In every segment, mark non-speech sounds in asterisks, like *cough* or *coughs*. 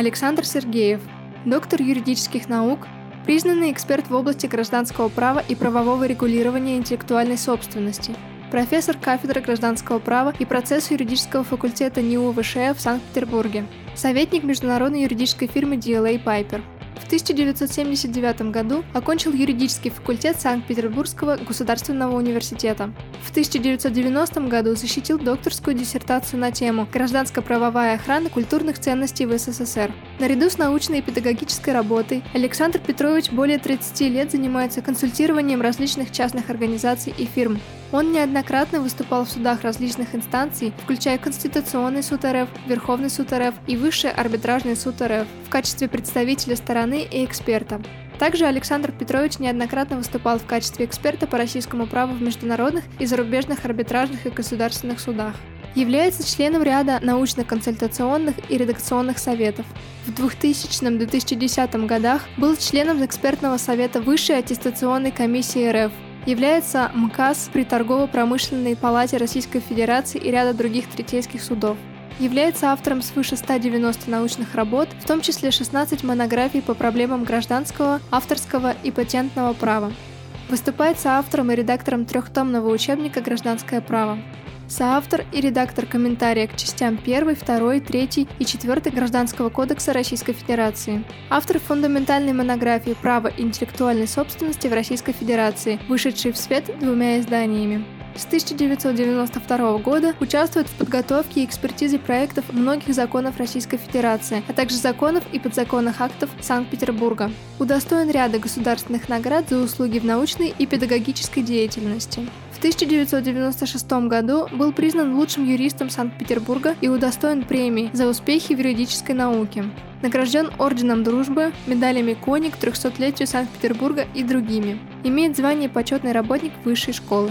Александр Сергеев, доктор юридических наук, признанный эксперт в области гражданского права и правового регулирования интеллектуальной собственности, профессор кафедры гражданского права и процесса юридического факультета НИУ ВШЭ в Санкт-Петербурге, советник международной юридической фирмы DLA Piper – в 1979 году окончил юридический факультет Санкт-Петербургского государственного университета. В 1990 году защитил докторскую диссертацию на тему «Гражданско-правовая охрана культурных ценностей в СССР». Наряду с научной и педагогической работой Александр Петрович более 30 лет занимается консультированием различных частных организаций и фирм. Он неоднократно выступал в судах различных инстанций, включая Конституционный суд РФ, Верховный суд РФ и Высший арбитражный суд РФ в качестве представителя стороны и эксперта. Также Александр Петрович неоднократно выступал в качестве эксперта по российскому праву в международных и зарубежных арбитражных и государственных судах. Является членом ряда научно-консультационных и редакционных советов. В 2000-2010 годах был членом экспертного совета Высшей аттестационной комиссии РФ, является МКАС при Торгово-промышленной палате Российской Федерации и ряда других третейских судов. Является автором свыше 190 научных работ, в том числе 16 монографий по проблемам гражданского, авторского и патентного права. Выступает соавтором и редактором трехтомного учебника «Гражданское право» соавтор и редактор комментария к частям 1, 2, 3 и 4 Гражданского кодекса Российской Федерации. Автор фундаментальной монографии «Право интеллектуальной собственности в Российской Федерации», вышедшей в свет двумя изданиями. С 1992 года участвует в подготовке и экспертизе проектов многих законов Российской Федерации, а также законов и подзаконных актов Санкт-Петербурга. Удостоен ряда государственных наград за услуги в научной и педагогической деятельности. В 1996 году был признан лучшим юристом Санкт-Петербурга и удостоен премии за успехи в юридической науке. Награжден Орденом Дружбы, медалями Коник, 300-летию Санкт-Петербурга и другими. Имеет звание почетный работник высшей школы.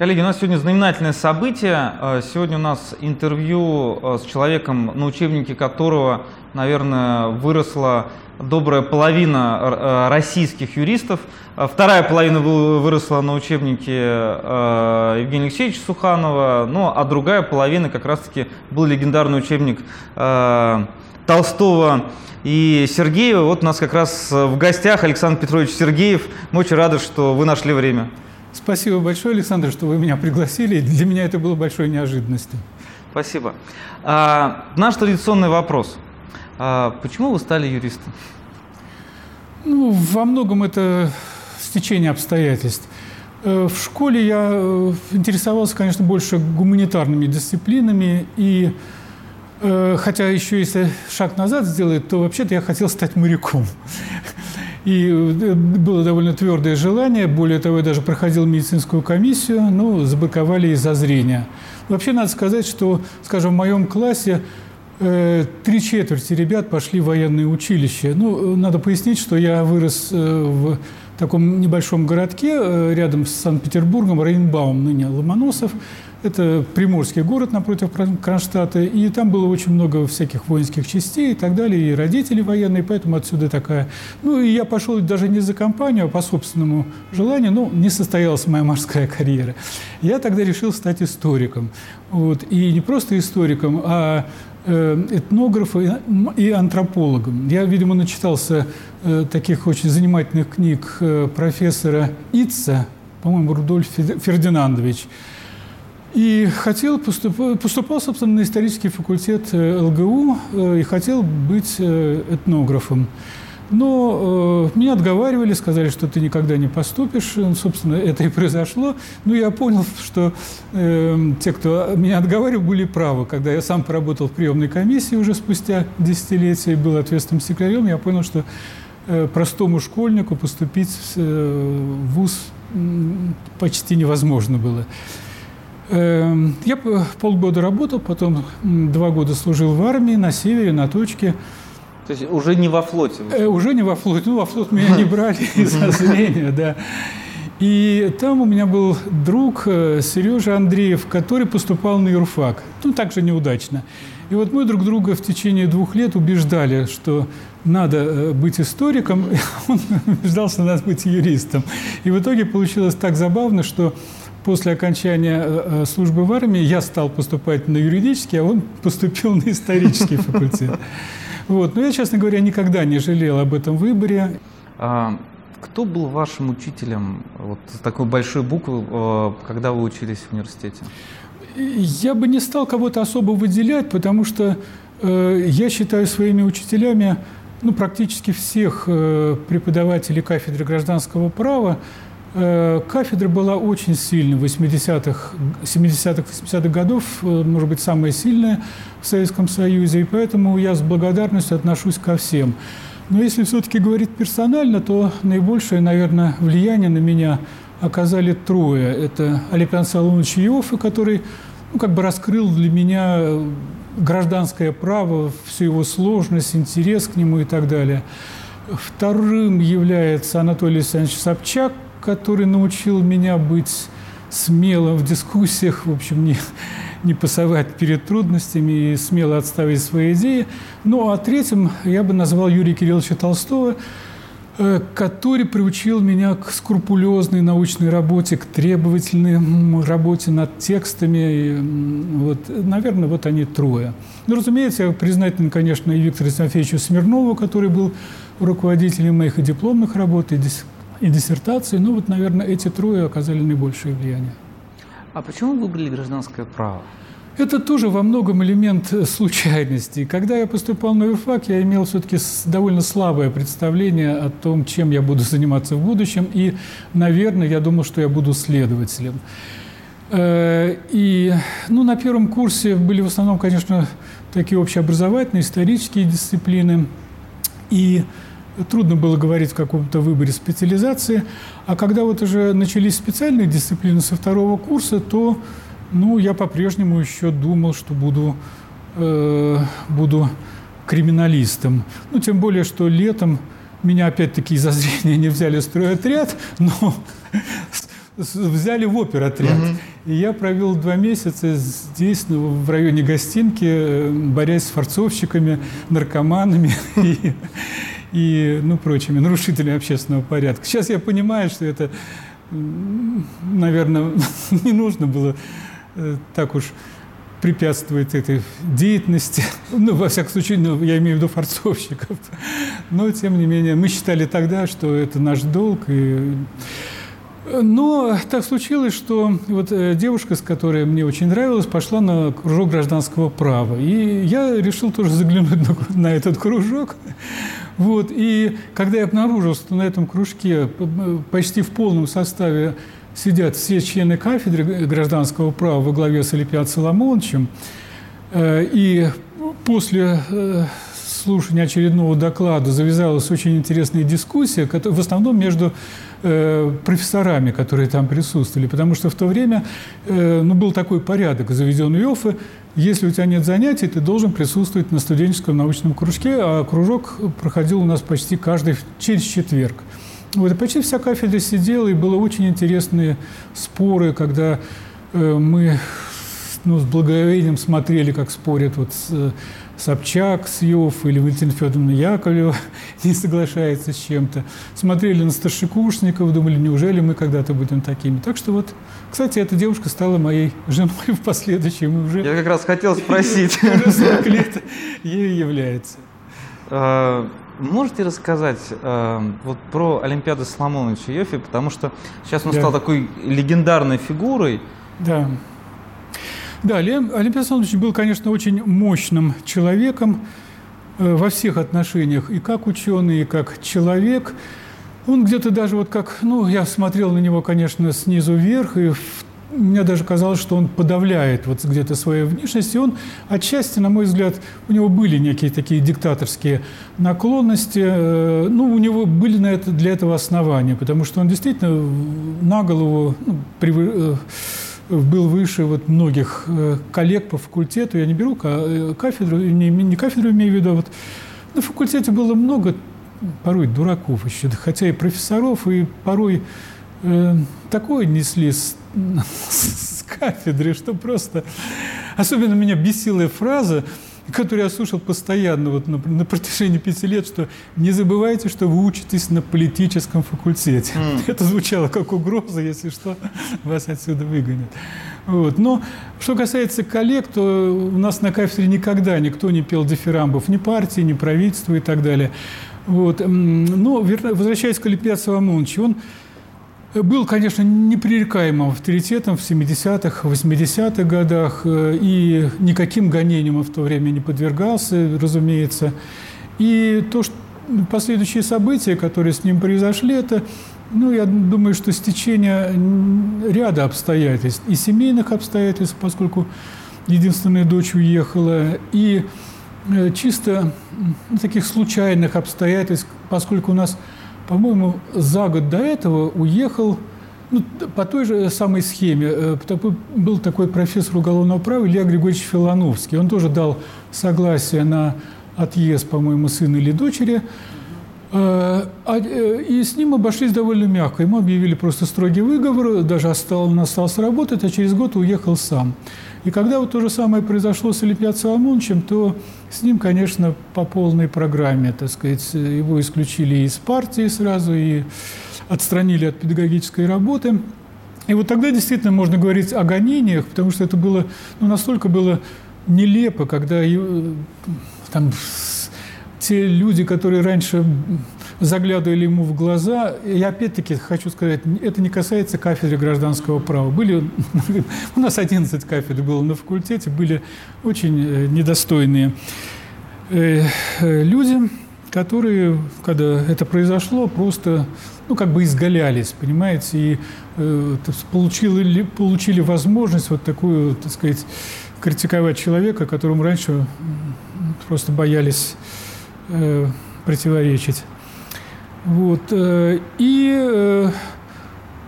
Коллеги, у нас сегодня знаменательное событие. Э, сегодня у нас интервью э, с человеком, на учебнике которого, наверное, выросла добрая половина э, российских юристов. Вторая половина выросла на учебнике Евгения Алексеевича Суханова, ну а другая половина как раз-таки был легендарный учебник Толстого и Сергеева. Вот у нас как раз в гостях Александр Петрович Сергеев. Мы очень рады, что вы нашли время. Спасибо большое, Александр, что вы меня пригласили. Для меня это было большой неожиданностью. Спасибо. А, наш традиционный вопрос. А, почему вы стали юристом? Ну, во многом это стечение обстоятельств. Э, в школе я э, интересовался, конечно, больше гуманитарными дисциплинами. И э, хотя еще если шаг назад сделать, то вообще-то я хотел стать моряком. И э, было довольно твердое желание. Более того, я даже проходил медицинскую комиссию, ну, забыковали из-за зрения. Вообще, надо сказать, что, скажем, в моем классе э, три четверти ребят пошли в военное училище. Ну, надо пояснить, что я вырос э, в таком небольшом городке рядом с Санкт-Петербургом, Рейнбаум, ныне Ломоносов. Это приморский город напротив Кронштадта, и там было очень много всяких воинских частей и так далее, и родители военные, поэтому отсюда такая... Ну, и я пошел даже не за компанию, а по собственному желанию, ну, не состоялась моя морская карьера. Я тогда решил стать историком. Вот. И не просто историком, а э, этнографом и антропологом. Я, видимо, начитался э, таких очень занимательных книг э, профессора Итца, по-моему, Рудольф Фердинандович, и хотел поступал, поступал, собственно, на исторический факультет э, ЛГУ э, и хотел быть э, этнографом. Но э, меня отговаривали, сказали, что ты никогда не поступишь. Собственно, это и произошло. Но я понял, что э, те, кто меня отговаривал, были правы. Когда я сам поработал в приемной комиссии уже спустя десятилетия и был ответственным секретарем, я понял, что э, простому школьнику поступить э, в ВУЗ почти невозможно было. Эм, я полгода работал, потом два года служил в армии на севере, на точке. То есть уже не во флоте? Э, уже не во флоте. Ну, во флот меня не *laughs* брали *laughs* из-за зрения, да. И там у меня был друг э, Сережа Андреев, который поступал на юрфак. Ну, также неудачно. И вот мы друг друга в течение двух лет убеждали, что надо э, быть историком, *laughs* он убеждался, надо быть юристом. И в итоге получилось так забавно, что после окончания э, службы в армии я стал поступать на юридический, а он *laughs* поступил на исторический факультет. Вот. Но я, честно говоря, никогда не жалел об этом выборе. А, кто был вашим учителем вот с такой большой буквы, э, когда вы учились в университете? Я бы не стал кого-то особо выделять, потому что э, я считаю своими учителями ну, практически всех э, преподавателей кафедры гражданского права. Э, кафедра была очень сильной в 80-х, 70-х, 80-х годов, э, может быть, самая сильная в Советском Союзе, и поэтому я с благодарностью отношусь ко всем. Но если все-таки говорить персонально, то наибольшее, наверное, влияние на меня оказали трое. Это Александр Соломович Иоффе, который ну, как бы раскрыл для меня гражданское право, всю его сложность, интерес к нему и так далее. Вторым является Анатолий Александрович Собчак, который научил меня быть смелым в дискуссиях, в общем, не, не пасовать перед трудностями и смело отставить свои идеи. Ну, а третьим я бы назвал Юрия Кирилловича Толстого, э, который приучил меня к скрупулезной научной работе, к требовательной работе над текстами. Вот, наверное, вот они трое. Ну, разумеется, я признателен, конечно, и Виктору Тимофеевичу Смирнову, который был руководителем моих и дипломных работ, и, и диссертаций. Ну, вот, наверное, эти трое оказали наибольшее влияние. А почему вы выбрали гражданское право? Это тоже во многом элемент случайности. Когда я поступал на юрфак, я имел все-таки довольно слабое представление о том, чем я буду заниматься в будущем. И, наверное, я думал, что я буду следователем. Э, и ну, на первом курсе были в основном, конечно, такие общеобразовательные, исторические дисциплины. И трудно было говорить о каком-то выборе специализации. А когда вот уже начались специальные дисциплины со второго курса, то ну, я по-прежнему еще думал, что буду, э, буду криминалистом. Ну, тем более, что летом меня опять-таки из-за зрения не взяли в стройотряд, но взяли в оперотряд. Угу. И я провел два месяца здесь, ну, в районе гостинки, э, борясь с форцовщиками, наркоманами. *laughs* И, и ну, прочими нарушителями общественного порядка. Сейчас я понимаю, что это, наверное, *laughs* не нужно было э, так уж препятствовать этой деятельности. *laughs* Ну, во всяком случае, ну, я имею в виду форцовщиков. Но, тем не менее, мы считали тогда, что это наш долг. И... Но так случилось, что вот э, девушка, с которой мне очень нравилось, пошла на кружок гражданского права. И я решил тоже заглянуть на, на этот кружок. Вот, и когда я обнаружил, что на этом кружке почти в полном составе сидят все члены кафедры гражданского права во главе с Олимпиад Соломоновичем, э, и после э, слушания очередного доклада завязалась очень интересная дискуссия, в основном между э, профессорами, которые там присутствовали, потому что в то время ну, был такой порядок, заведен ИОФы, если у тебя нет занятий, ты должен присутствовать на студенческом научном кружке, а кружок проходил у нас почти каждый через четверг. Вот, почти вся кафедра сидела, и было очень интересные споры, когда э, мы ну, с благоговением смотрели, как спорят вот с, э, Собчак с Йов или Валентина Федоровна Яковлева *laughs* не соглашается с чем-то. Смотрели на старшекурсников, думали, неужели мы когда-то будем такими. Так что вот, кстати, эта девушка стала моей женой *laughs* в последующем. Уже, Я как раз хотел *laughs* спросить. Уже 40 лет ею является. А, можете рассказать э, вот про Олимпиаду Соломоновича Йофи, потому что сейчас он да. стал такой легендарной фигурой. Да. Да, Олимпиад Александрович был, конечно, очень мощным человеком э, во всех отношениях, и как ученый, и как человек. Он где-то даже вот как, ну, я смотрел на него, конечно, снизу вверх, и мне даже казалось, что он подавляет вот где-то свою внешность. И он отчасти, на мой взгляд, у него были некие такие диктаторские наклонности. Э, ну, у него были на это, для этого основания, потому что он действительно на голову ну, привы, был выше вот многих э, коллег по факультету. Я не беру э, кафедру, не, не кафедру имею в виду, а вот на факультете было много порой дураков еще, хотя и профессоров, и порой э, такое несли с, *laughs* с кафедры, что просто... Особенно меня бесила фраза, которую я слушал постоянно вот на, на протяжении пяти лет, что не забывайте, что вы учитесь на политическом факультете. Mm. *laughs* Это звучало как угроза, если что, вас отсюда выгонят. Вот. Но что касается коллег, то у нас на кафедре никогда никто не пел дифирамбов ни партии, ни правительства и так далее. Вот. Но, возвращаясь к Олимпиаду Соломоновичу, он был, конечно, непререкаемым авторитетом в 70-х, 80-х годах э, и никаким гонением в то время не подвергался, разумеется. И то, что последующие события, которые с ним произошли, это, ну, я думаю, что стечение ряда обстоятельств, и семейных обстоятельств, поскольку единственная дочь уехала, и э, чисто ну, таких случайных обстоятельств, поскольку у нас по-моему, за год до этого уехал ну, по той же самой схеме. Э, был такой профессор уголовного права Илья Григорьевич Филановский. Он тоже дал согласие на отъезд, по-моему, сына или дочери. Э, а, э, и с ним обошлись довольно мягко. Ему объявили просто строгий выговор, даже остался, остался работать, а через год уехал сам. И когда вот то же самое произошло с Олимпиад Соломоновичем, то с ним, конечно, по полной программе, так сказать, его исключили из партии сразу и отстранили от педагогической работы. И вот тогда действительно можно говорить о гонениях, потому что это было, ну, настолько было нелепо, когда там, те люди, которые раньше заглядывали ему в глаза. И опять-таки хочу сказать, это не касается кафедры гражданского права. Были, *laughs* у нас 11 кафедр было на факультете, были очень э, недостойные э, э, люди, которые, когда это произошло, просто ну, как бы изгалялись, понимаете, и э, получили, получили возможность вот такую, так сказать, критиковать человека, которому раньше просто боялись э, противоречить. Вот. Э, и, э,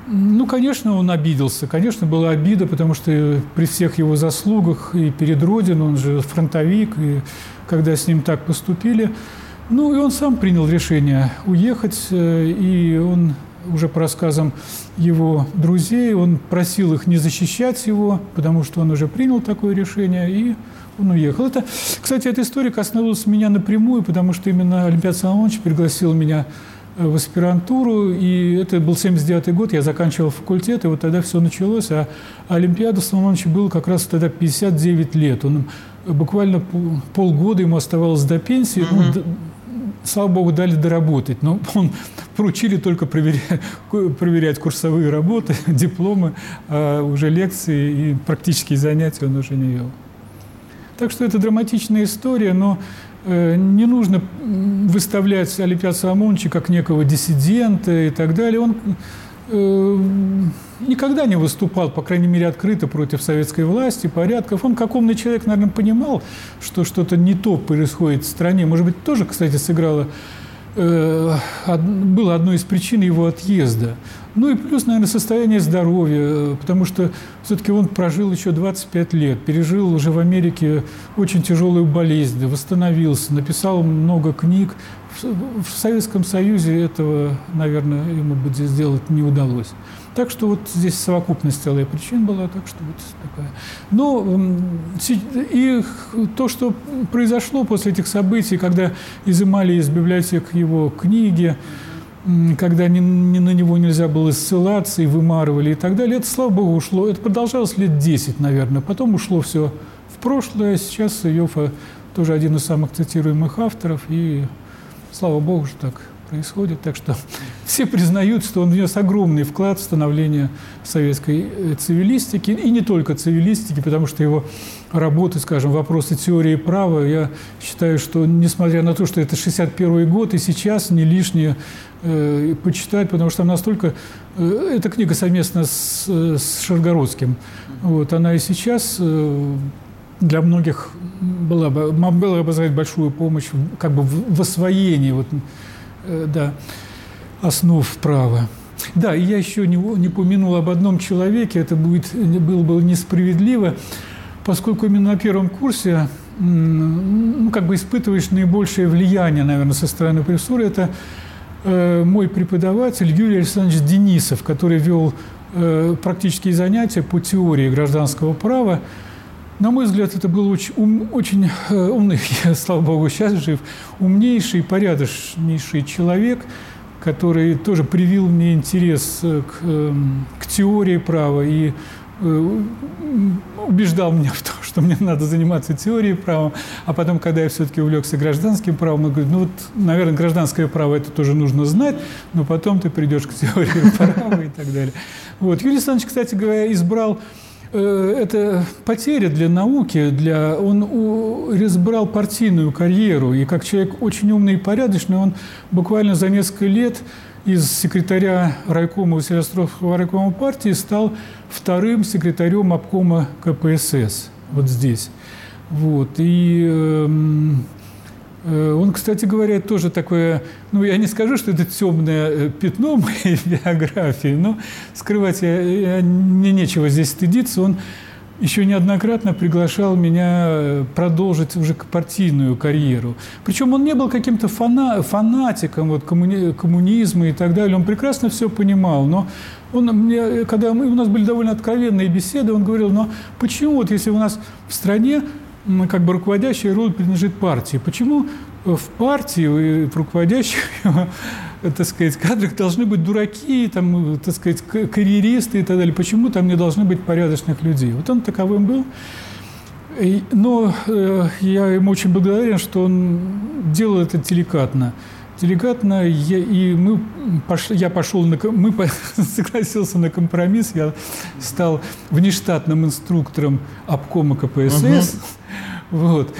ну, конечно, он обиделся. Конечно, была обида, потому что при всех его заслугах и перед Родиной, он же фронтовик, и когда с ним так поступили, ну, и он сам принял решение уехать, э, и он уже по рассказам его друзей, он просил их не защищать его, потому что он уже принял такое решение, и он уехал. Это, кстати, эта история коснулась меня напрямую, потому что именно Олимпиад Соломонович пригласил меня в аспирантуру, и это был 79 год, я заканчивал факультет, и вот тогда все началось, а Олимпиада Соломоновича было как раз тогда 59 лет. Он буквально полгода ему оставалось до пенсии, угу. ну, слава богу, дали доработать, но *laughs* он поручили только проверять, проверять курсовые работы, *laughs* дипломы, а уже лекции и практические занятия он уже не вел. Так что это драматичная история, но Э, не нужно выставлять Олимпиад Соломоновича как некого диссидента и так далее. Он э, никогда не выступал, по крайней мере, открыто против советской власти, порядков. Он, как умный человек, наверное, понимал, что что-то не то происходит в стране. Может быть, тоже, кстати, сыграло было одной из причин его отъезда. Ну и плюс, наверное, состояние здоровья, э, потому что все-таки он прожил еще 25 лет, пережил уже в Америке очень тяжелую болезнь, восстановился, написал много книг. В Советском Союзе этого, наверное, ему бы сделать не удалось. Так что вот здесь совокупность целая причин была, так что вот такая. Но и то, что произошло после этих событий, когда изымали из библиотек его книги, когда ни, ни на него нельзя было ссылаться и вымарывали и так далее, это, слава богу, ушло. Это продолжалось лет 10, наверное. Потом ушло все в прошлое. Сейчас Йофа тоже один из самых цитируемых авторов. И слава богу, что так происходит. Так что *laughs* все признают, что он внес огромный вклад в становление советской э, цивилистики, и не только цивилистики, потому что его работы, скажем, вопросы теории права, я считаю, что, несмотря на то, что это 61 год, и сейчас не лишнее э, почитать, потому что там настолько... Э, эта книга совместно с, э, с Шаргородским. Вот, она и сейчас э, для многих была бы, была бы большую помощь как бы в, в освоении вот, да, основ права. Да, и я еще не, не помянул об одном человеке, это будет, было бы несправедливо, поскольку именно на первом курсе ну, как бы испытываешь наибольшее влияние, наверное, со стороны профессуры, это э, мой преподаватель Юрий Александрович Денисов, который вел э, практические занятия по теории гражданского права. На мой взгляд, это был очень, ум, очень э, умный, *laughs* я, слава богу, сейчас жив, умнейший, порядочнейший человек, который тоже привил мне интерес к, эм, к теории права и Э, убеждал меня в том, *laughs* что мне надо заниматься теорией права, а потом, когда я все-таки увлекся гражданским правом, я говорю, ну вот, наверное, гражданское право это тоже нужно знать, но потом ты придешь к теории *laughs* права и так далее. Вот. Юрий Александрович, кстати говоря, избрал э, это потеря для науки, для, он избрал партийную карьеру, и как человек очень умный и порядочный, он буквально за несколько лет из секретаря райкома Василиостровского райкома партии стал вторым секретарем обкома КПСС, вот здесь. Вот. И э, он, кстати говоря, тоже такое, ну, я не скажу, что это темное э, пятно *laughs* моей биографии, но скрывать я, я, мне нечего здесь стыдиться. Он еще неоднократно приглашал меня э, продолжить уже партийную карьеру. Причем он не был каким-то фана фанатиком вот, коммуни коммунизма и так далее. Он прекрасно все понимал. Но он мне, когда мы, у нас были довольно откровенные беседы, он говорил, но почему вот если у нас в стране как бы руководящая роль принадлежит партии, почему в партии, в руководящих *laughs* так сказать, кадрах должны быть дураки, там, так сказать, карьеристы и так далее. Почему там не должны быть порядочных людей? Вот он таковым был. Но э, я ему очень благодарен, что он делал это деликатно. Деликатно, я, и мы пош, я пошел на, мы *laughs* согласился на компромисс, я стал внештатным инструктором обкома КПСС. Угу. Вот.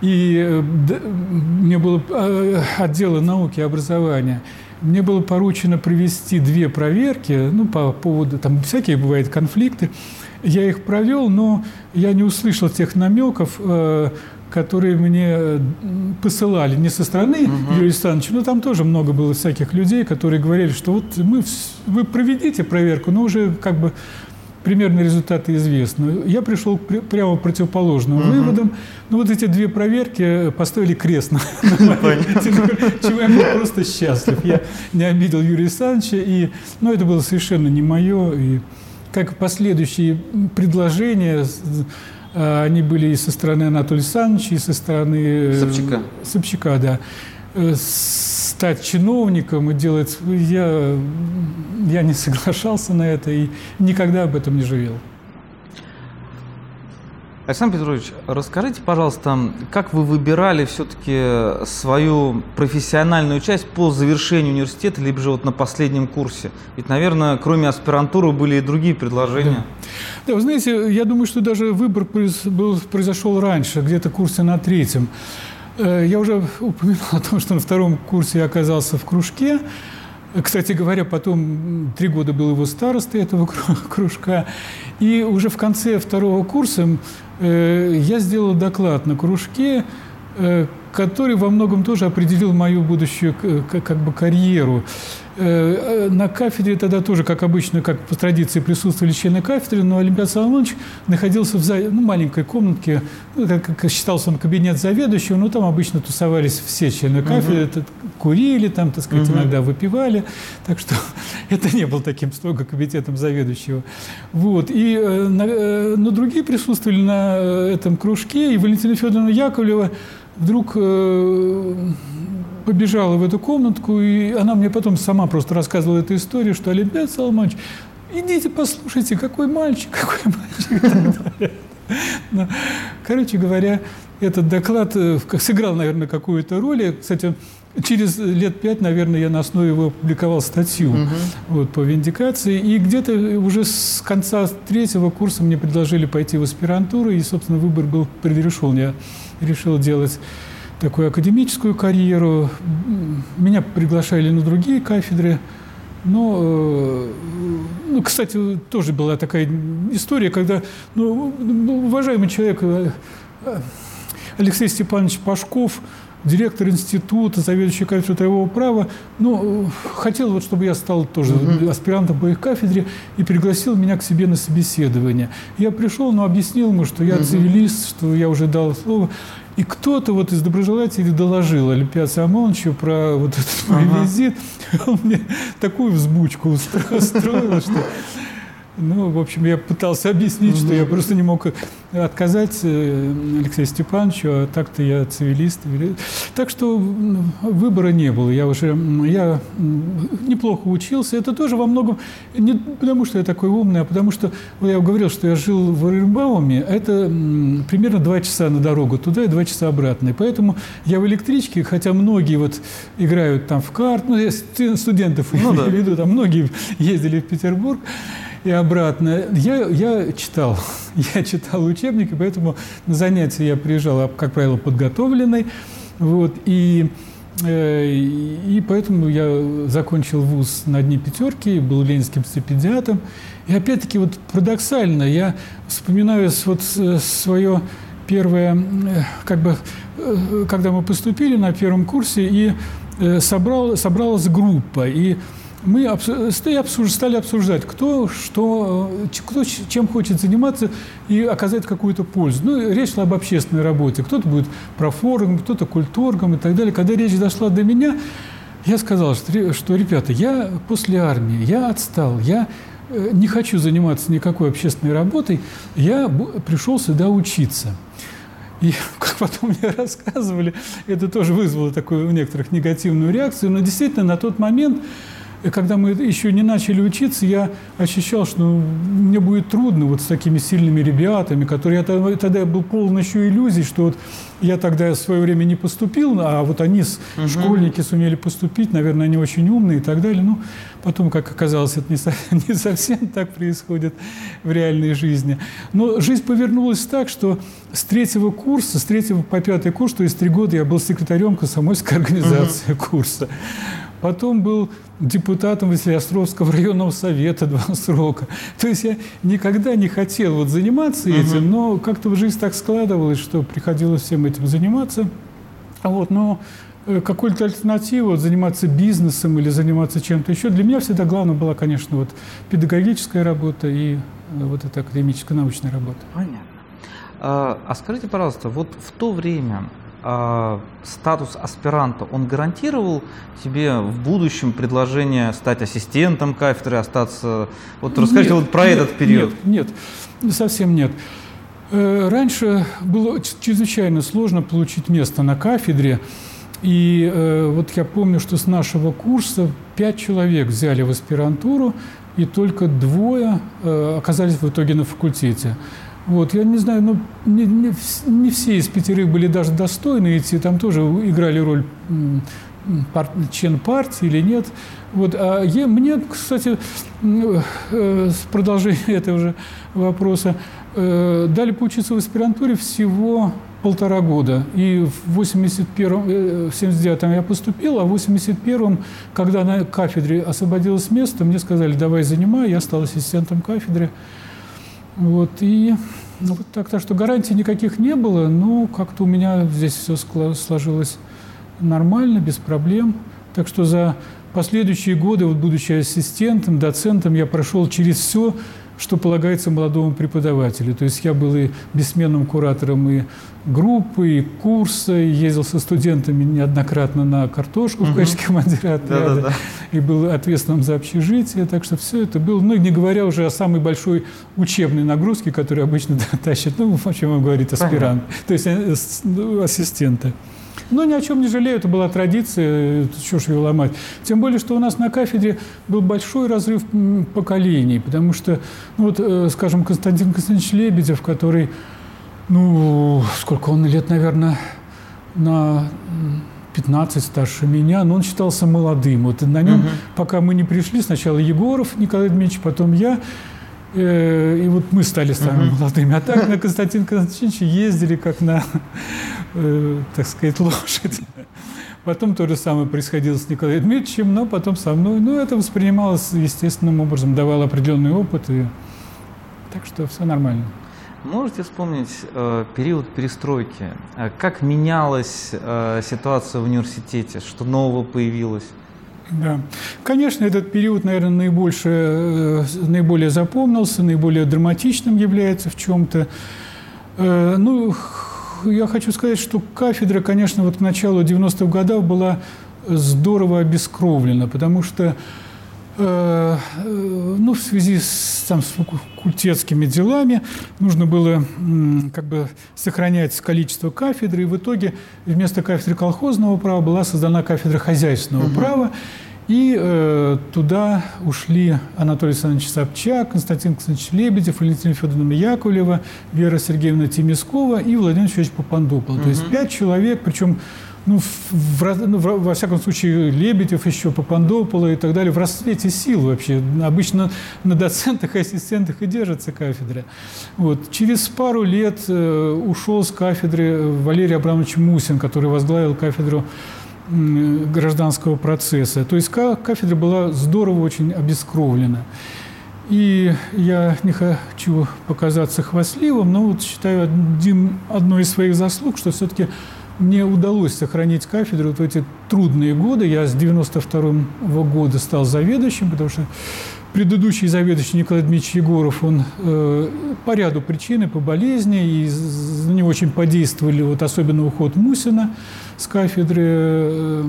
И э, мне было э, отдела науки и образования. Мне было поручено провести две проверки, ну, по поводу, там всякие бывают конфликты. Я их провел, но я не услышал тех намеков, э, которые мне посылали не со стороны угу. Юрия Александровича, но там тоже много было всяких людей, которые говорили, что вот мы, вы проведите проверку, но уже как бы примерно результаты известны. Я пришел к прямо противоположным угу. выводам. Ну, вот эти две проверки поставили крест на *laughs* чего я был просто счастлив. Я не обидел Юрия Александровича, и, ну, это было совершенно не мое. И как последующие предложения, они были и со стороны Анатолия Александровича, и со стороны... Э, Собчака. Собчака, да э, стать чиновником и делать... Я, я не *laughs* соглашался на это и никогда об этом не жалел. Александр Петрович, расскажите, пожалуйста, как вы выбирали все-таки свою профессиональную часть по завершению университета, либо же вот на последнем курсе? Ведь, наверное, кроме аспирантуры были и другие предложения. Да, да вы знаете, я думаю, что даже выбор произошел раньше, где-то курсе на третьем. Э, я уже упоминал о том, что на втором курсе я оказался в кружке. Кстати говоря, потом три года был его старостой этого *laughs* кружка. И уже в конце второго курса э, я сделал доклад на кружке, э, который во многом тоже определил мою будущую как бы карьеру. Э, на кафедре тогда тоже, как обычно, как по традиции присутствовали члены кафедры, но Олимпиад Соломонович находился в ну, маленькой комнатке, ну, как считался он кабинет заведующего, но там обычно тусовались все члены кафедры, угу. курили там, так сказать, угу. иногда выпивали, так что *laughs* это не был таким строго кабинетом заведующего. Вот. И, э, э, но другие присутствовали на этом кружке, и Валентина Федоровна Яковлева вдруг побежала в эту комнатку, и она мне потом сама просто рассказывала эту историю, что Олимпиад Соломонович, идите послушайте, какой мальчик, *laughs* какой мальчик. Но, короче говоря, этот доклад э, сыграл, наверное, какую-то роль. Кстати, через лет пять, наверное, я на основе его опубликовал статью угу. вот, по виндикации. И где-то уже с конца третьего курса мне предложили пойти в аспирантуру, и, собственно, выбор был предрешен. Я решил делать такую академическую карьеру. Меня приглашали на другие кафедры. Но, э, ну, кстати, тоже была такая история, когда ну, уважаемый человек э, Алексей Степанович Пашков – директор института, заведующий кафедрой трудового права, ну, хотел, вот, чтобы я стал тоже угу. аспирантом по их кафедре и пригласил меня к себе на собеседование. Я пришел, но объяснил ему, что я угу. цивилист, что я уже дал слово. И кто-то вот из доброжелателей доложил Олимпиаду Самоновичу про вот этот мой ага. визит. Он мне такую взбучку устроил, что ну, в общем, я пытался объяснить, что я просто не мог отказать э, Алексею Степановичу, а так-то я цивилист. Так что выбора не было. Я уже я неплохо учился. Это тоже во многом не потому, что я такой умный, а потому что я говорил, что я жил в Оренбауме. Это примерно два часа на дорогу туда и два часа обратно. И поэтому я в электричке, хотя многие вот играют там в карт, ну, я студентов ну, да. веду, там многие ездили в Петербург и обратно. Я, я читал, *laughs* я читал учебники, поэтому на занятия я приезжал, как правило, подготовленный. Вот, и, э, и поэтому я закончил вуз на дни пятерки, был ленинским стипендиатом. И опять-таки вот парадоксально, я вспоминаю вот свое первое, э, как бы, э, когда мы поступили на первом курсе, и собрал, собралась группа, и мы стали обсуждать, кто, что, кто чем хочет заниматься и оказать какую-то пользу. Ну, речь шла об общественной работе. Кто-то будет профоргом, кто-то культоргом и так далее. Когда речь дошла до меня, я сказал, что, что ребята, я после армии, я отстал, я э, не хочу заниматься никакой общественной работой, я пришел сюда учиться. И, *laughs* как потом мне рассказывали, это тоже вызвало такую у некоторых негативную реакцию, но действительно на тот момент и когда мы еще не начали учиться, я ощущал, что ну, мне будет трудно вот с такими сильными ребятами, которые я тогда, тогда я был полон еще иллюзий, что вот я тогда в свое время не поступил, а вот они, угу. школьники, сумели поступить, наверное, они очень умные и так далее. Ну, потом, как оказалось, это не, *laughs* не совсем так происходит в реальной жизни. Но жизнь повернулась так, что с третьего курса, с третьего по пятый курс, то есть три года я был секретарем комсомольской *laughs* организации угу. курса. Потом был депутатом Василиостровского районного совета два срока. То есть я никогда не хотел вот заниматься этим, но как-то в жизнь так складывалось, что приходилось всем этим заниматься. Вот, но э, какой-то альтернативы, вот, заниматься бизнесом или заниматься чем-то еще, для меня всегда главное была, конечно, вот педагогическая работа и э, вот эта академическая научная работа. Понятно. А, а скажите, пожалуйста, вот в то время э, статус аспиранта, он гарантировал тебе в будущем предложение стать ассистентом кафедры, остаться... Вот расскажите нет, вот про нет, этот период. Нет, нет, совсем нет. Э, раньше было чрезвычайно сложно получить место на кафедре. И э, вот я помню, что с нашего курса пять человек взяли в аспирантуру, и только двое э, оказались в итоге на факультете. Вот, я не знаю, но не, не, не все из пятерых были даже достойны идти, там тоже играли роль пар, член партии или нет. Вот, а я, мне, кстати, э, с продолжением *laughs* этого же вопроса, э, дали поучиться в аспирантуре всего полтора года. И в 81 э, в 79-м я поступил, а в 81-м, когда на кафедре освободилось место, мне сказали, давай занимай, я стал ассистентом кафедры. Вот, и ну, так, так что гарантий никаких не было, но как-то у меня здесь все сложилось нормально, без проблем. Так что за последующие годы, вот будучи ассистентом, доцентом, я прошел через все, что полагается молодому преподавателю. То есть я был и бессменным куратором и группы, и курса, и ездил со студентами неоднократно на картошку угу. в качестве командира отряда, да, да, да. и был ответственным за общежитие. Так что все это было, ну, не говоря уже о самой большой учебной нагрузке, которую обычно *laughs* тащат, ну, о чем говорит аспирант, Понятно. то есть э, ну, ассистенты. Но ни о чем не жалею, это была традиция, что ж ее ломать. Тем более, что у нас на кафедре был большой разрыв поколений, потому что, ну вот, э, скажем, Константин Константинович Лебедев, который, ну, сколько он лет, наверное, на 15 старше меня, но он считался молодым. Вот на нем, угу. пока мы не пришли, сначала Егоров Николай Дмитриевич, потом я, и вот мы стали самыми угу. молодыми. А так на Константин Константинович ездили как на э, так сказать, лошадь. Потом то же самое происходило с Николаем Дмитриевичем, но потом со мной. Ну, это воспринималось естественным образом, давало определенный опыт. И... Так что все нормально. Можете вспомнить э, период перестройки? Э, как менялась э, ситуация в университете? Что нового появилось? Да. Конечно, этот период, наверное, наибольше, э, наиболее запомнился, наиболее драматичным является в чем-то. Э, ну, я хочу сказать, что кафедра, конечно, вот к началу 90-х годов была здорово обескровлена, потому что э, ну, в связи с, там, с факультетскими делами нужно было как бы сохранять количество кафедры, и в итоге вместо кафедры колхозного права была создана кафедра хозяйственного угу. права, и э, туда ушли Анатолий Александрович Собчак, Константин Константинович Лебедев, Валентина Федоровна Яковлева, Вера Сергеевна Тимискова и Владимир Федорович Попандопол. Угу. То есть пять человек, причем ну, в, ну, в, во всяком случае, Лебедев еще, Попандопола и так далее, в расцвете сил вообще. Обычно на доцентах и ассистентах и держится кафедра. Вот. Через пару лет э, ушел с кафедры Валерий Абрамович Мусин, который возглавил кафедру гражданского процесса. То есть кафедра была здорово очень обескровлена. И я не хочу показаться хвастливым, но вот считаю один, одной из своих заслуг, что все-таки мне удалось сохранить кафедру вот в эти трудные годы. Я с 92 -го года стал заведующим, потому что предыдущий заведующий Николай Дмитриевич Егоров, он э, по ряду причин и по болезни, и на него очень подействовали, вот особенно уход Мусина с кафедры э,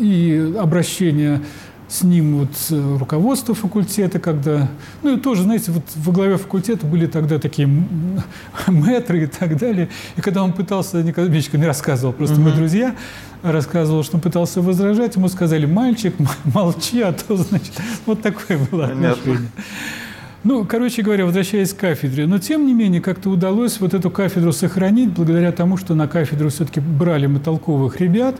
и обращение с ним вот э, руководство факультета, когда, ну и тоже, знаете, вот во главе факультета были тогда такие *laughs* мэтры и так далее. И когда он пытался, Николай Ильич мне рассказывал, просто mm-hmm. мы друзья, рассказывал, что он пытался возражать, ему сказали, мальчик, *laughs* молчи, а то, значит, *laughs* вот такое было отношение. Ну, короче говоря, возвращаясь к кафедре, но тем не менее как-то удалось вот эту кафедру сохранить благодаря тому, что на кафедру все-таки брали мы толковых ребят.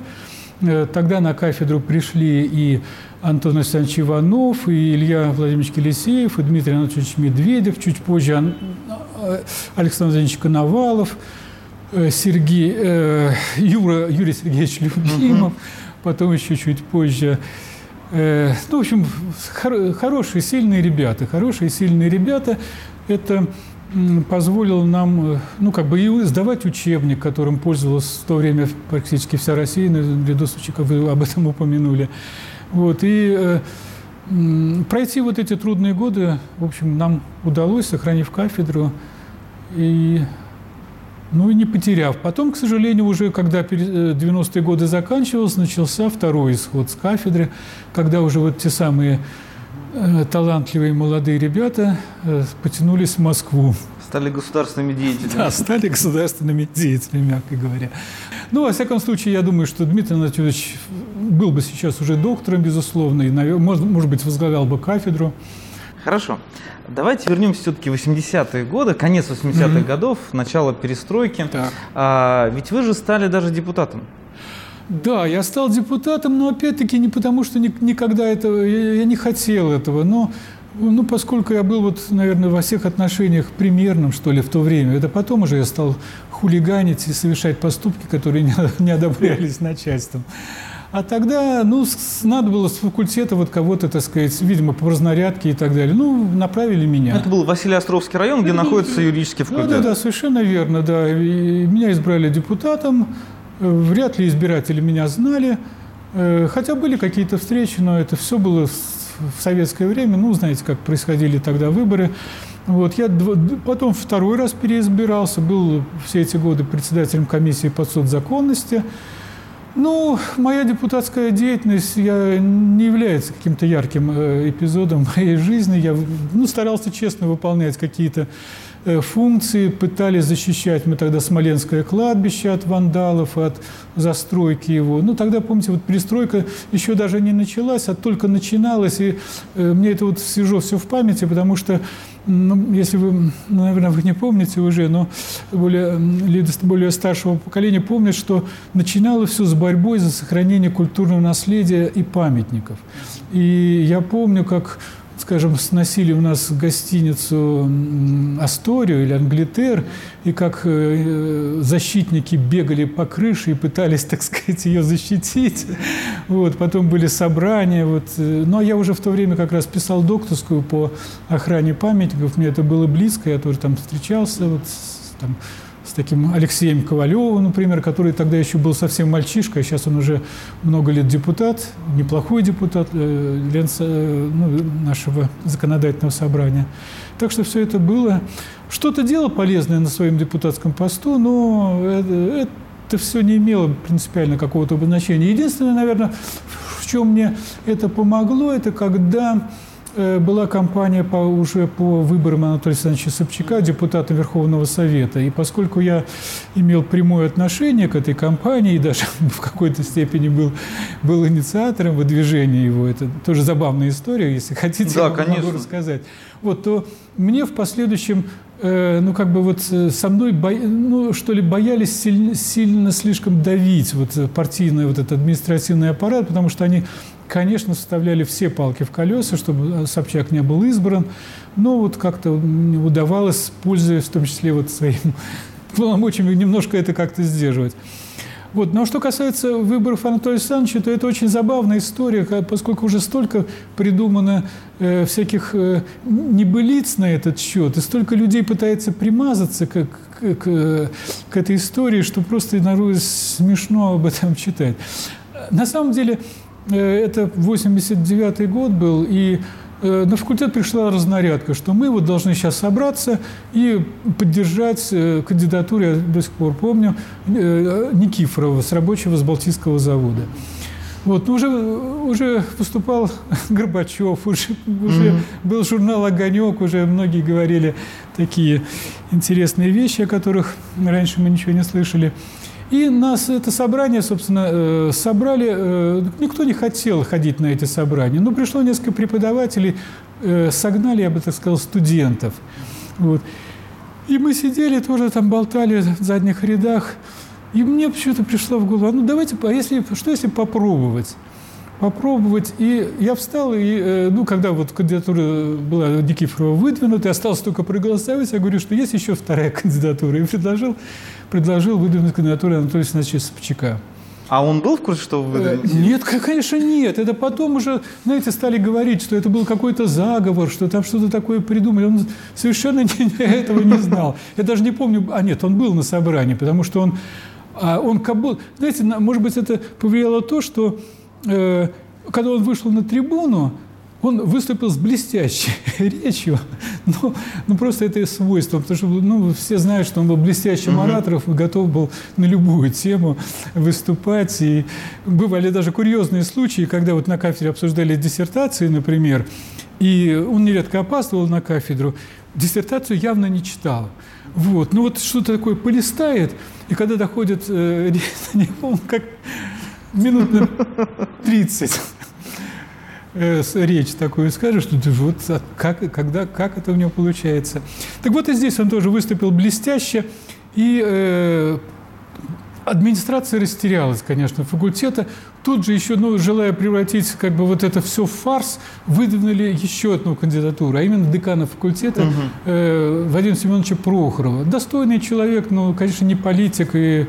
Э, тогда на кафедру пришли и Антон Александрович Иванов, и Илья Владимирович Келесеев, и Дмитрий Анатольевич Медведев, чуть позже э, Александр Владимирович Коновалов, э, Сергей, э, Юра, Юрий Сергеевич Любимов, потом еще чуть позже. Э, ну, в общем, хор, хорошие, сильные ребята. Хорошие, сильные ребята. Это позволило нам, ну, как бы и сдавать учебник, которым пользовалась в то время практически вся Россия, наряду с как вы об этом упомянули. Вот, и э, пройти вот эти трудные годы, в общем, нам удалось, сохранив кафедру, и, ну и не потеряв. Потом, к сожалению, уже когда 90-е э, годы заканчивалось, начался второй исход с кафедры, когда уже вот те самые э, талантливые молодые ребята э, потянулись в Москву. Стали государственными деятелями. Да, стали государственными деятелями, мягко говоря. Ну, во всяком случае, я думаю, что Дмитрий Анатольевич был бы сейчас уже доктором, безусловно, и, может, может быть, возглавлял бы кафедру. Хорошо. Давайте вернемся все-таки в 80-е годы, конец 80-х mm-hmm. годов, начало перестройки. Так. А, ведь вы же стали даже депутатом. Да, я стал депутатом, но опять-таки не потому, что ни, никогда этого, я, я не хотел этого, но ну, поскольку я был, вот, наверное, во всех отношениях примерным, что ли, в то время, это потом уже я стал хулиганить и совершать поступки, которые не, *laughs* не одобрялись начальством. А тогда, ну, надо было с факультета вот кого-то, так сказать, видимо, по разнарядке и так далее. Ну, направили меня. Это был Василий Островский район, где находится юридический факультет. Да, да, да, совершенно верно, да. И меня избрали депутатом. Вряд ли избиратели меня знали. Э, хотя были какие-то встречи, но это все было в советское время. Ну, знаете, как происходили тогда выборы. Вот, я потом второй раз переизбирался, был все эти годы председателем комиссии по соцзаконности. Ну, моя депутатская деятельность я, не является каким-то ярким э, эпизодом моей жизни. Я ну, старался честно выполнять какие-то функции, пытались защищать мы тогда Смоленское кладбище от вандалов, от застройки его. Ну, тогда, помните, вот перестройка еще даже не началась, а только начиналась. И э, мне это вот свежо все в памяти, потому что ну, если вы, ну, наверное, вы не помните уже, но более, люди более старшего поколения помнят, что начинало все с борьбой за сохранение культурного наследия и памятников. И я помню, как скажем, сносили у нас гостиницу Асторию или Англитер, и как э, защитники бегали по крыше и пытались, *laughs* так сказать, ее защитить. Вот, потом были собрания. Вот. Э, а я уже в то время как раз писал докторскую по охране памятников. Мне это было близко, я тоже там встречался вот, там, с таким Алексеем Ковалевым, например, который тогда еще был совсем мальчишкой, а сейчас он уже много лет депутат, неплохой депутат э, э, ну, нашего законодательного собрания. Так что все это было. Что-то делал полезное на своем депутатском посту, но это, это все не имело принципиально какого-то значения. Единственное, наверное, в чем мне это помогло, это когда была кампания по, уже по выборам Анатолия Александровича Собчака, депутата Верховного Совета. И поскольку я имел прямое отношение к этой кампании и даже *laughs* в какой-то степени был, был инициатором выдвижения его, это тоже забавная история, если *laughs* хотите, да, я конечно. могу рассказать. Вот, то мне в последующем э, ну, как бы вот э, со мной, бо... ну, что ли, боялись сильно, сильно слишком давить вот партийный вот этот административный аппарат, потому что они конечно, вставляли все палки в колеса, чтобы Собчак не был избран, но вот как-то удавалось, пользуясь в том числе вот своим *laughs* полномочиями, немножко это как-то сдерживать. Вот. Но что касается выборов Анатолия Александровича, то это очень забавная история, поскольку уже столько придумано э, всяких э, небылиц на этот счет, и столько людей пытается примазаться к, к, к, к этой истории, что просто народ смешно об этом *laughs* читать. На самом деле, Э, это 89 год был, и э, на факультет пришла разнарядка, что мы вот должны сейчас собраться и поддержать э, кандидатуру, я до сих пор помню, Никифорова с рабочего с Балтийского завода. Вот, ну, уже, уже выступал *laughs* Горбачев, уже, уже mm-hmm. был журнал «Огонек», уже многие говорили такие интересные вещи, о которых раньше мы ничего не слышали. И нас это собрание, собственно, э, собрали. Э, никто не хотел ходить на эти собрания. Но пришло несколько преподавателей, э, согнали, я бы так сказал, студентов. Вот. И мы сидели, тоже там болтали в задних рядах. И мне почему-то пришло в голову, ну давайте, а если, что если попробовать? Попробовать. И я встал, и, ну, когда вот кандидатура была Никифорова выдвинута, осталось только проголосовать, я говорю, что есть еще вторая *laughs* кандидатура. И предложил предложил выдвинуть кандидатуру Анатолия Александровича Собчака. А он был в курсе, что вы э, выдвинете? Нет, конечно, нет. Это потом уже, знаете, стали говорить, что это был какой-то заговор, что там что-то такое придумали. Он совершенно *laughs* не, этого не знал. Я даже не помню... А нет, он был на собрании, потому что он... А он как будто... Знаете, может быть, это повлияло то, что э, когда он вышел на трибуну, он выступил с блестящей *laughs* речью, но, ну, просто это свойство, потому что ну, все знают, что он был блестящим угу. оратором и готов был на любую тему выступать. И бывали даже курьезные случаи, когда вот на кафедре обсуждали диссертации, например, и он нередко опаздывал на кафедру, диссертацию явно не читал. Вот. Ну вот что-то такое полистает, и когда доходит, э, *laughs* помню, как минут на 30, э, речь такую скажешь, что ты вот а как, когда, как это у него получается. Так вот и здесь он тоже выступил блестяще, и э, администрация растерялась, конечно, факультета. Тут же еще, ну, желая превратить как бы вот это все в фарс, выдвинули еще одну кандидатуру, а именно декана факультета угу. э, Вадима Семеновича Прохорова. Достойный человек, но, конечно, не политик и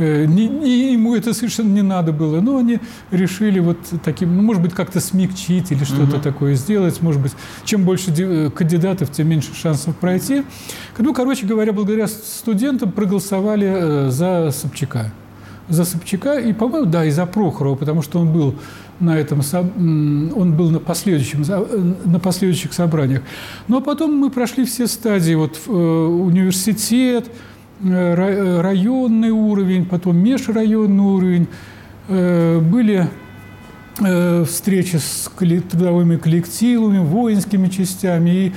Э, не, ему это совершенно не надо было. Но они решили вот таким, ну, может быть, как-то смягчить или что-то угу. такое сделать. Может быть, чем больше э, кандидатов, тем меньше шансов пройти. Ну, короче говоря, благодаря студентам проголосовали э, за Собчака. За Собчака и, по-моему, да, и за Прохорова, потому что он был на этом, он был на, последующем, на последующих собраниях. Ну, а потом мы прошли все стадии, вот университет, районный уровень, потом межрайонный уровень. Э, были встречи с трудовыми коллективами, воинскими частями. И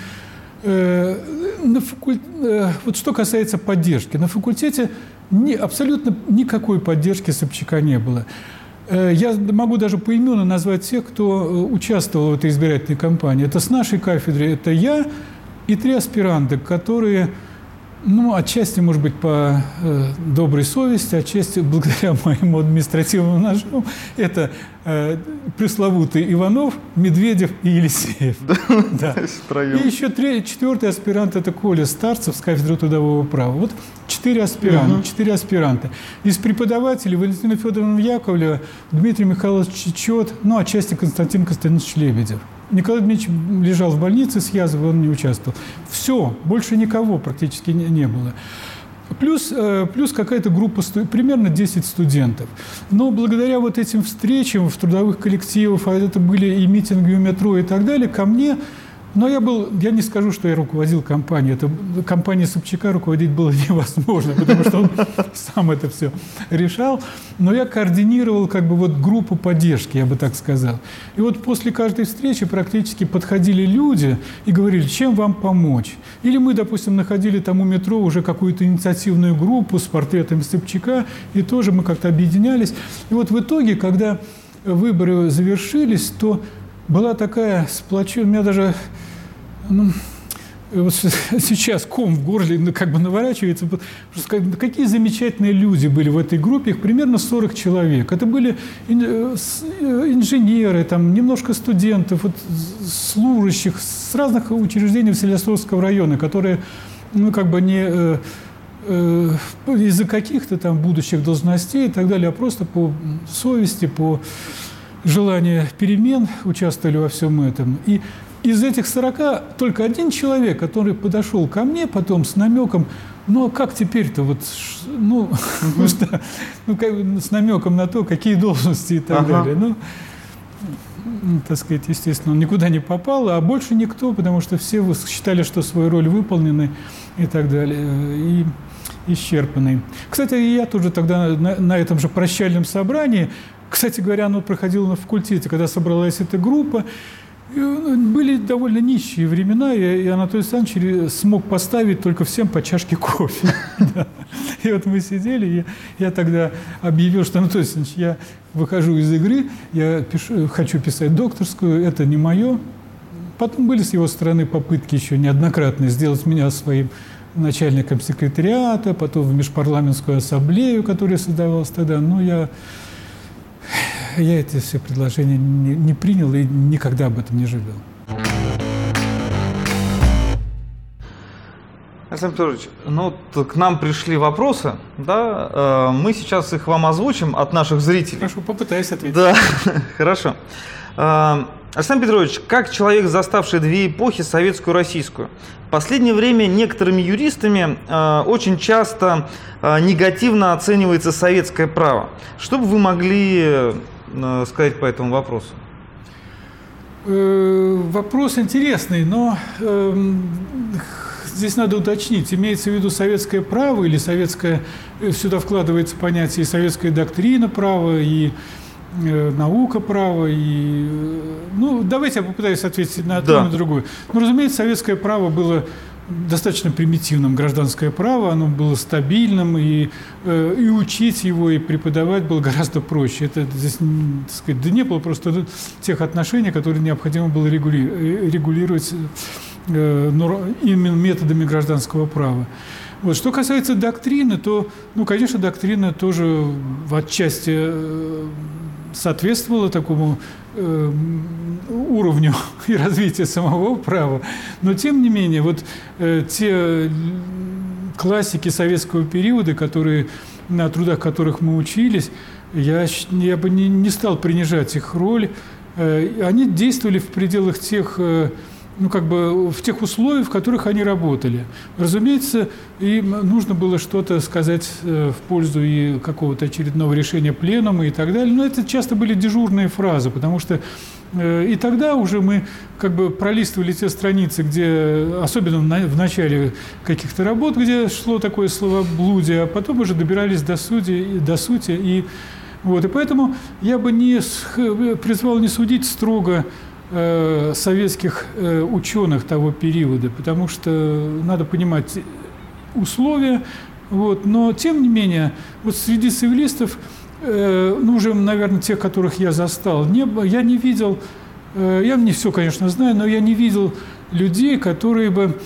на факуль... вот что касается поддержки, на факультете ни, абсолютно никакой поддержки Собчака не было. Я могу даже поименно назвать тех, кто участвовал в этой избирательной кампании. Это с нашей кафедры, это я и три аспиранта, которые ну, отчасти, может быть, по э, доброй совести, отчасти *laughs* благодаря моему административному ножу. Это э, пресловутый Иванов, Медведев и Елисеев. Да. *laughs* *laughs* И еще четвертый аспирант – это Коля Старцев с кафедры трудового права. Вот четыре аспиранта. Четыре аспиранта. Из преподавателей Валентина Федоровна Яковлева, Дмитрий Михайлович Чечет, ну, отчасти Константин Константинович Лебедев. Николай Дмитриевич лежал в больнице с язвой, он не участвовал. Все, больше никого практически не, не было. Плюс, э, плюс какая-то группа, примерно 10 студентов. Но благодаря вот этим встречам в трудовых коллективах, а это были и митинги у метро и так далее, ко мне но я был, я не скажу, что я руководил компанией. Это компания Собчака руководить было *laughs* невозможно, потому что он *laughs* сам это все решал. Но я координировал как бы вот группу поддержки, я бы так сказал. И вот после каждой встречи практически подходили люди и говорили, чем вам помочь. Или мы, допустим, находили там у метро уже какую-то инициативную группу с портретами Собчака, и тоже мы как-то объединялись. И вот в итоге, когда выборы завершились, то была такая сплоченная, у меня даже ну, вот *laughs* сейчас ком в горле ну, как бы наворачивается. Какие замечательные люди были в этой группе, их примерно 40 человек. Это были э, э, инженеры, там, немножко студентов, вот, служащих с разных учреждений Василиостровского района, которые ну, как бы не э, из-за каких-то там будущих должностей и так далее, а просто по совести, по желанию перемен участвовали во всем этом. И из этих 40 только один человек, который подошел ко мне потом с намеком, ну а как теперь-то вот, ну, *laughs* ну как, с намеком на то, какие должности и так ага. далее. Ну, так сказать, естественно, он никуда не попал, а больше никто, потому что все считали, что свою роль выполнены и так далее, и исчерпаны. Кстати, я тоже тогда на, на этом же прощальном собрании, кстати говоря, оно проходило на факультете, когда собралась эта группа, ну, были довольно нищие времена, и Анатолий Александрович смог поставить только всем по чашке кофе. *laughs* И вот мы сидели, и я тогда объявил, что Анатолий Александрович, я выхожу из игры, я хочу писать докторскую, это не мое. Потом были с его стороны попытки еще неоднократные сделать меня своим начальником секретариата, потом в межпарламентскую ассамблею, которая создавалась тогда. Но я я эти все предложения не, не принял и никогда об этом не жалел. Александр Петрович, ну вот к нам пришли вопросы, да, э, мы сейчас их вам озвучим от наших зрителей. Хорошо, попытаюсь ответить. Да, *laughs* хорошо. Э, Александр Петрович, как человек, заставший две эпохи, советскую и российскую, в последнее время некоторыми юристами э, очень часто негативно оценивается советское право. Что бы вы могли Э, сказать по этому вопросу? Э, вопрос интересный, но эм, здесь надо уточнить, имеется в виду советское право или советское, э, сюда вкладывается понятие советская доктрина права и наука права и ну давайте я попытаюсь ответить на одно да. и на другое. Ну разумеется советское право было достаточно примитивным гражданское право, оно было стабильным, и, э, и учить его, и преподавать было *laughs* гораздо проще. Это здесь, так сказать, да не было просто тех отношений, которые необходимо было регули, э, регулировать э, именно методами гражданского права. Вот. Что касается доктрины, то, ну, конечно, доктрина тоже в отчасти соответствовала такому э, уровню *laughs* и развитию самого права. Но тем не менее, вот э, те классики советского периода, которые, на трудах которых мы учились, я, я бы не, не стал принижать их роль. Э, они действовали в пределах тех ну, как бы в тех условиях, в которых они работали. Разумеется, им нужно было что-то сказать э, в пользу и какого-то очередного решения пленума и так далее. Но это часто были дежурные фразы, потому что э, и тогда уже мы как бы пролистывали те страницы, где, особенно в начале каких-то работ, где шло такое словоблудие, а потом уже добирались до, сути, до сути. И, вот, и поэтому я бы не призвал не судить строго Э, советских э, ученых того периода, потому что надо понимать условия. Вот, но, тем не менее, вот среди цивилистов, э, ну, уже, наверное, тех, которых я застал, не, я не видел, я не все, конечно, знаю, но я не видел людей, которые бы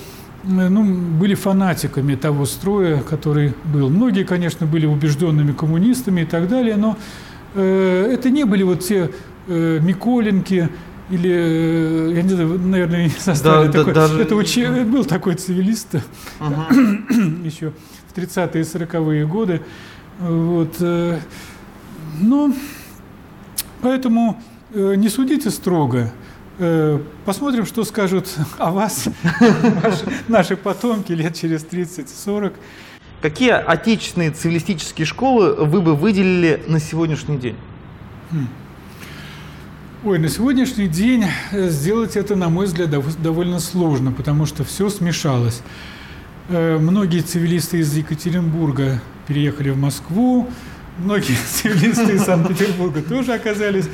ну, были фанатиками того строя, который был. Многие, конечно, были убежденными коммунистами и так далее, но это не были вот те Миколенки, или, э, я не знаю, наверное, не составили да, такой, да, даже... это учи, был такой цивилист uh *coughs* еще в 30-е и 40-е годы. Вот. Э, ну, поэтому э, не судите строго. Посмотрим, что скажут *laughs* о вас наши, наши потомки лет через 30-40. Какие отечественные цивилистические школы вы бы выделили на сегодняшний день? Ой, на сегодняшний день э, сделать это, на мой взгляд, довольно сложно, потому что все смешалось. Э, многие цивилисты из Екатеринбурга переехали в Москву, многие *laughs* цивилисты из Санкт-Петербурга тоже оказались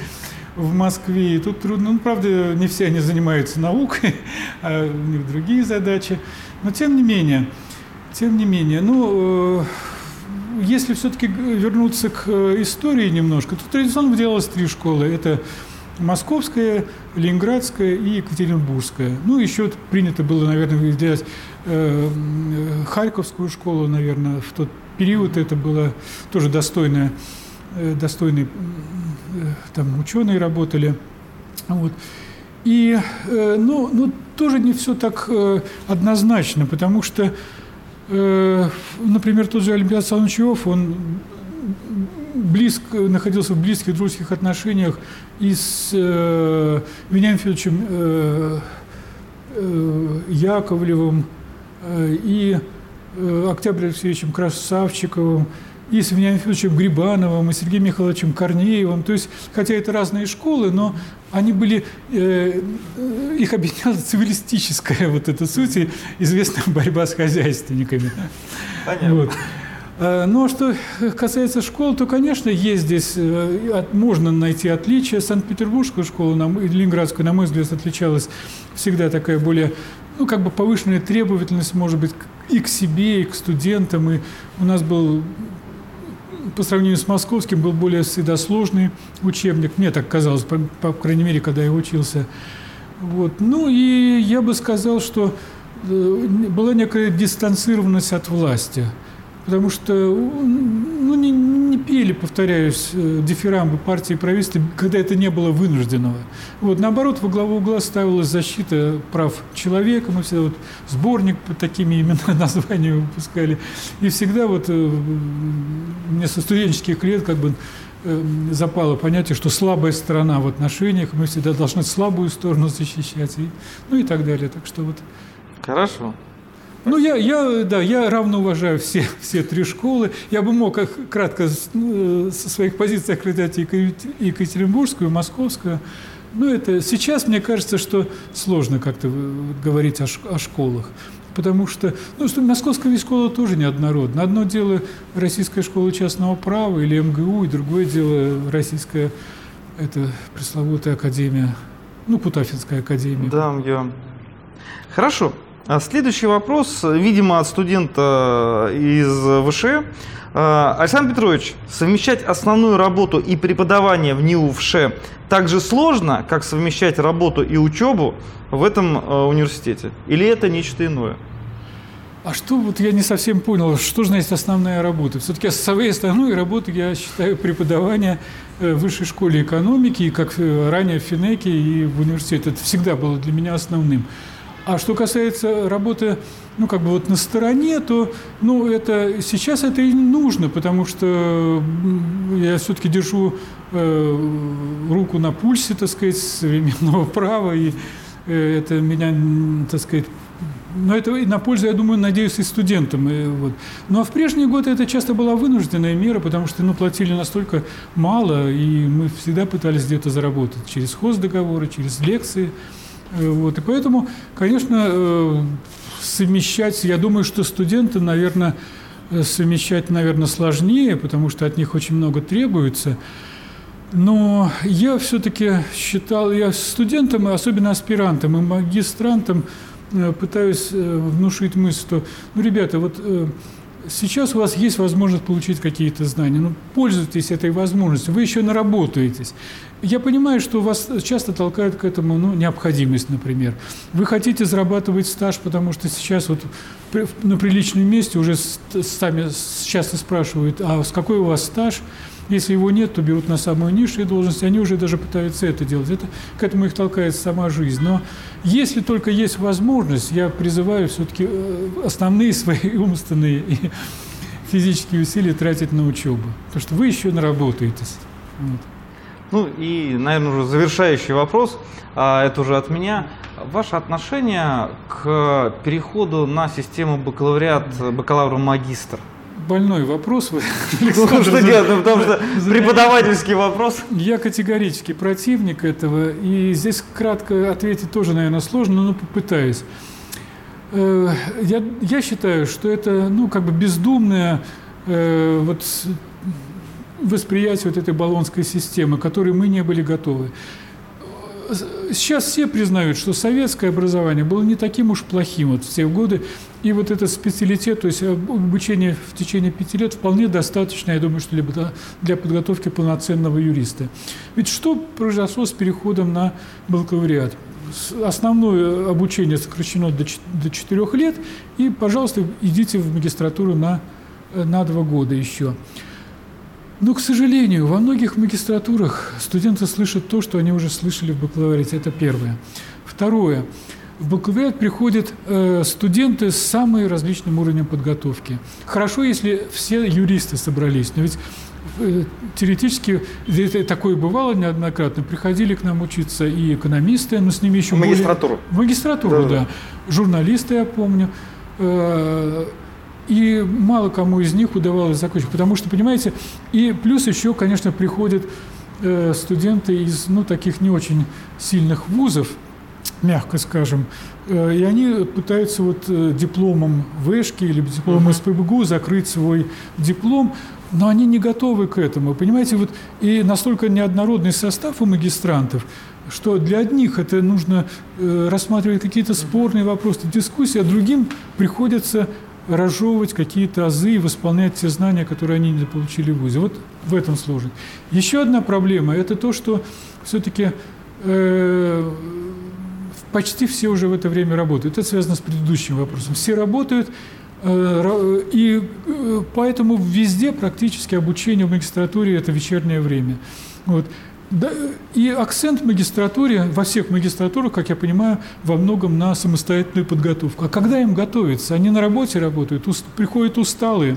в Москве. И тут трудно, ну, правда, не все они занимаются наукой, *laughs* а у них другие задачи. Но тем не менее, тем не менее, ну, э, если все-таки вернуться к истории немножко, то традиционно выделялось три школы. Это Московская, Ленинградская и Екатеринбургская. Ну, еще принято было, наверное, выделять э, Харьковскую школу, наверное, в тот период это было тоже достойное, э, достойные э, там ученые работали. Вот. И, э, ну, ну, тоже не все так э, однозначно, потому что, э, например, тот же Олимпиад Солончев, он близко, находился в близких дружеских отношениях и с э, Вениамином Федоровичем э, э, Яковлевым, э, и э, Октябрем Алексеевичем Красавчиковым, и с Вениамином Федоровичем Грибановым, и Сергеем Михайловичем Корнеевым. То есть, хотя это разные школы, но они были, э, их объединяла цивилистическая вот эта суть, и известная борьба с хозяйственниками. Понятно. Вот. Э, но что касается школ, то, конечно, есть здесь, э, можно найти отличия. Санкт-Петербургская школа, Ленинградская, на мой взгляд, отличалась всегда такая более, ну, как бы повышенная требовательность, может быть, и к себе, и к студентам. И у нас был по сравнению с московским был более всегда сложный учебник. Мне так казалось, по, по крайней мере, когда я учился. Вот. Ну и я бы сказал, что э, была некая дистанцированность от власти – потому что ну, не, не пели, повторяюсь, э, дифирамбы партии и правительства, когда это не было вынужденного. Вот, наоборот, во главу угла ставилась защита прав человека, мы всегда вот сборник под такими именно *laughs* названиями выпускали, и всегда вот э, мне со студенческих лет как бы э, запало понятие, что слабая сторона в отношениях, мы всегда должны слабую сторону защищать, и, ну и так далее. Так что вот. Хорошо. Ну, я, я, да, я равно уважаю все, *laughs* все три школы. Я бы мог кратко ну, со своих позиций охранять и Екатеринбургскую, и Московскую. Но это сейчас, мне кажется, что сложно как-то говорить о, о школах. Потому что, ну, что московская школа тоже неоднородна. Одно дело российская школа частного права или МГУ, и другое дело российская, это пресловутая академия, ну, Путафинская академия. Да, я. Хорошо. А следующий вопрос, видимо, от студента из ВШ. А, Александр Петрович, совмещать основную работу и преподавание в НИУ ВШ так же сложно, как совмещать работу и учебу в этом а, университете? Или это нечто иное? А что, вот я не совсем понял, что же значит основная работа? Все-таки своей основной работой я считаю преподавание э, в высшей школе экономики, как э, ранее в Финеке и в университете. Это всегда было для меня основным. А что касается работы, ну, как бы вот на стороне, то, ну, это сейчас это и нужно, потому что я все-таки держу э, руку на пульсе, так сказать, современного *laughs* права, и э, это меня, так сказать, но это и на пользу, я думаю, надеюсь, и студентам. И вот. Ну а в прежние годы это часто была вынужденная мера, потому что ну, платили настолько мало, и мы всегда пытались где-то заработать через хоздоговоры, через лекции. Э, вот, и поэтому, конечно, э, совмещать, я думаю, что студенты, наверное, э, совмещать, наверное, сложнее, потому что от них очень много требуется. Но я все-таки считал, я студентам, особенно аспирантам и магистрантам пытаюсь внушить мысль, что, ну, ребята, вот сейчас у вас есть возможность получить какие-то знания. Ну, пользуйтесь этой возможностью. Вы еще наработаетесь. Я понимаю, что вас часто толкают к этому ну, необходимость, например. Вы хотите зарабатывать стаж, потому что сейчас вот на приличном месте уже сами часто спрашивают, а с какой у вас стаж? Если его нет, то берут на самую низшую должность, они уже даже пытаются это делать. Это, к этому их толкает сама жизнь. Но если только есть возможность, я призываю все-таки э, основные *laughs* свои умственные и физические усилия тратить на учебу. Потому что вы еще наработаетесь. Вот. Ну и, наверное, уже завершающий вопрос, а это уже от меня. Ваше отношение к переходу на систему бакалавриат, бакалавр-магистр? Больной вопрос. Ну, что делать? Ну, потому что преподавательский вопрос. Я категорически противник этого. И здесь кратко ответить тоже, наверное, сложно, но попытаюсь. Э, я, я считаю, что это, ну, как бы бездумное э, вот, восприятие вот этой баллонской системы, к которой мы не были готовы сейчас все признают, что советское образование было не таким уж плохим вот в те годы, и вот этот специалитет, то есть обучение в течение пяти лет вполне достаточно, я думаю, что для подготовки полноценного юриста. Ведь что произошло с переходом на бакалавриат? Основное обучение сокращено до 4 лет, и, пожалуйста, идите в магистратуру на, на 2 года еще. Но, к сожалению, во многих магистратурах студенты слышат то, что они уже слышали в бакалавриате. Это первое. Второе. В бакалавриат приходят э, студенты с самым различным уровнем подготовки. Хорошо, если все юристы собрались, но ведь э, теоретически это такое бывало неоднократно. Приходили к нам учиться и экономисты, но с ними еще магистратуру. Более... Магистратуру, да, да. Журналисты, я помню. Э, и мало кому из них удавалось закончить. Потому что, понимаете, и плюс еще, конечно, приходят э, студенты из ну, таких не очень сильных вузов, мягко скажем, э, и они пытаются вот э, дипломом вышки или дипломом СПБГУ закрыть свой диплом, но они не готовы к этому. Понимаете, вот и настолько неоднородный состав у магистрантов, что для одних это нужно э, рассматривать какие-то спорные вопросы, дискуссии, а другим приходится разжевывать какие-то азы и восполнять те знания, которые они не получили в ВУЗе. Вот в этом сложность. Еще одна проблема – это то, что все-таки э, почти все уже в это время работают. Это связано с предыдущим вопросом. Все работают, э, и э, поэтому везде практически обучение в магистратуре – это вечернее время. Вот. Да, и акцент в магистратуре, во всех магистратурах, как я понимаю, во многом на самостоятельную подготовку. А когда им готовиться? Они на работе работают, уст, приходят усталые.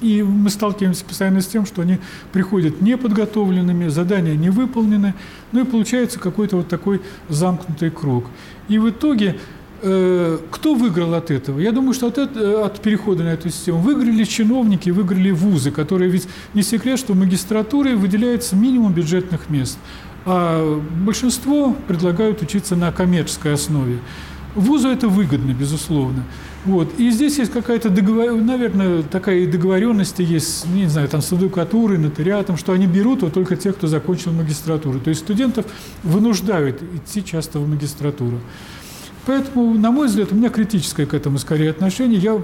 И мы сталкиваемся постоянно с тем, что они приходят неподготовленными, задания не выполнены, ну и получается какой-то вот такой замкнутый круг. И в итоге кто выиграл от этого? Я думаю, что от, это, от перехода на эту систему выиграли чиновники, выиграли вузы, которые ведь не секрет, что в магистратуре выделяется минимум бюджетных мест, а большинство предлагают учиться на коммерческой основе. Вузу это выгодно, безусловно. Вот. И здесь есть какая-то, договор... наверное, такая договоренность есть, не знаю, там, с адвокатурой, нотариатом, что они берут вот только тех, кто закончил магистратуру. То есть студентов вынуждают идти часто в магистратуру. Поэтому, на мой взгляд, у меня критическое к этому скорее отношение. Я,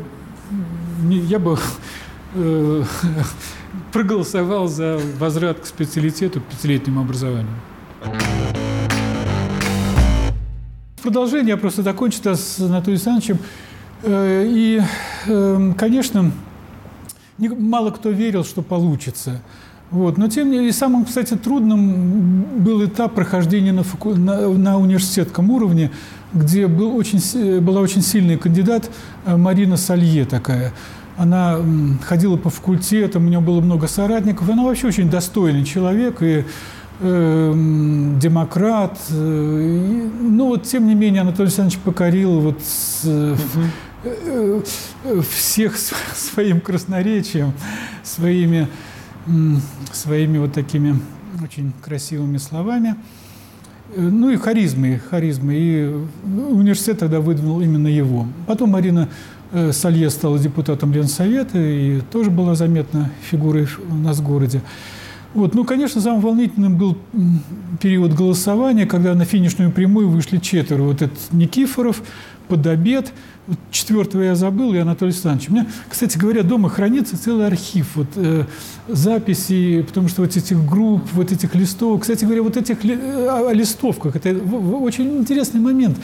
я бы э, *laughs* проголосовал за возврат к специалитету, к пятилетнему образованию. Продолжение я просто закончу с Анатолием Александровичем. Э, и, э, конечно, мало кто верил, что получится. Вот. Но тем не менее, самым, кстати, трудным был этап прохождения на, на, на университетском уровне, где был очень, была очень сильный кандидат э, Марина Салье такая. Она ходила по факультетам, у нее было много соратников. Она вообще очень достойный человек и э, демократ. Э, и, ну вот, тем не менее, Анатолий Александрович покорил вот э, э, всех *laughs* своим красноречием, своими своими вот такими очень красивыми словами. Э, ну и харизмы, харизмы. И университет тогда выдвинул именно его. Потом Марина э, Салье стала депутатом Ленсовета и тоже была заметна фигурой у нас в городе. Вот. Ну, конечно, самым волнительным был период голосования, когда на финишную прямую вышли четверо. Вот этот Никифоров, Подобед, четвертого я забыл, и Анатолий Александрович. У меня, кстати говоря, дома хранится целый архив вот, э, записей, потому что вот этих групп, вот этих листов. Кстати говоря, вот этих ли, э, о листовках, это очень интересный момент.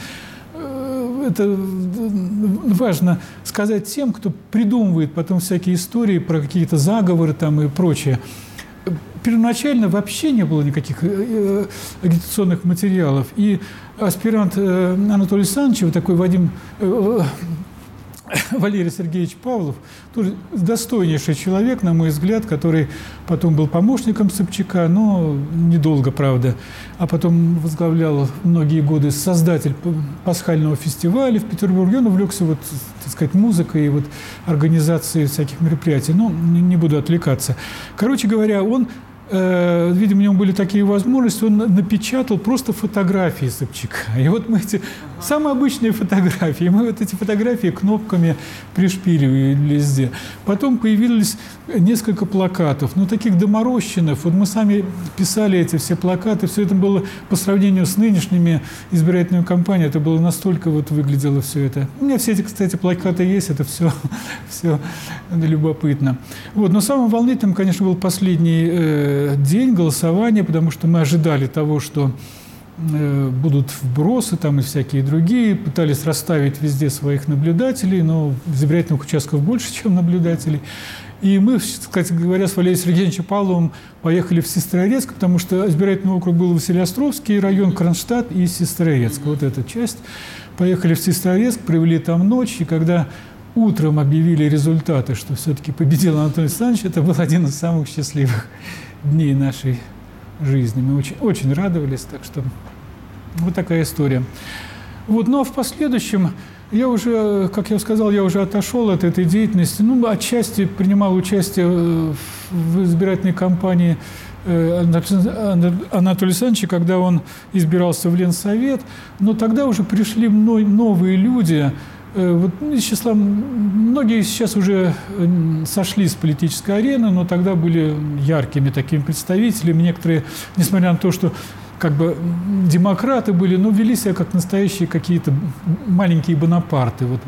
Э, это важно сказать тем, кто придумывает потом всякие истории про какие-то заговоры там и прочее первоначально вообще не было никаких э, э, агитационных материалов. И аспирант э, Анатолий вот такой Вадим Валерий Сергеевич Павлов, тоже достойнейший человек, на мой взгляд, который потом был помощником Собчака, но недолго, правда, а потом возглавлял многие годы создатель пасхального фестиваля в Петербурге. Он увлекся, вот, так сказать, музыкой и вот организацией всяких мероприятий. Но не буду отвлекаться. Короче говоря, он Э, видимо, у него были такие возможности, он напечатал просто фотографии Собчака. И вот мы эти самые обычные фотографии, мы вот эти фотографии кнопками пришпиливали везде. Потом появились несколько плакатов, ну, таких доморощенных. Вот мы сами писали эти все плакаты, все это было по сравнению с нынешними избирательными кампаниями, это было настолько вот выглядело все это. У меня все эти, кстати, плакаты есть, это все, *laughs* все любопытно. Вот, но самым волнительным, конечно, был последний э, день голосования, потому что мы ожидали того, что э, будут вбросы там и всякие другие, пытались расставить везде своих наблюдателей, но избирательных участков больше, *laughs* чем наблюдателей. И мы, кстати говоря, с Валерием Сергеевичем Павловым поехали в Сестрорецк, потому что избирательный округ был Василиостровский район, Кронштадт и Сестрорецк, вот эта часть. Поехали в Сестрорецк, провели там ночь, и когда утром объявили результаты, что все-таки победил Анатолий Александрович, это был один из самых счастливых дней нашей жизни. Мы очень, очень радовались, так что вот такая история. Вот, но в последующем я уже, как я сказал, я уже отошел от этой деятельности. Ну, отчасти принимал участие в избирательной кампании э, Анатолия Александровича, когда он избирался в Ленсовет. Но тогда уже пришли новые люди, вот ну, из числа, многие сейчас уже сошли с политической арены, но тогда были яркими такими представителями. Некоторые, несмотря на то, что как бы демократы были, но вели себя как настоящие какие-то маленькие бонапарты. Вот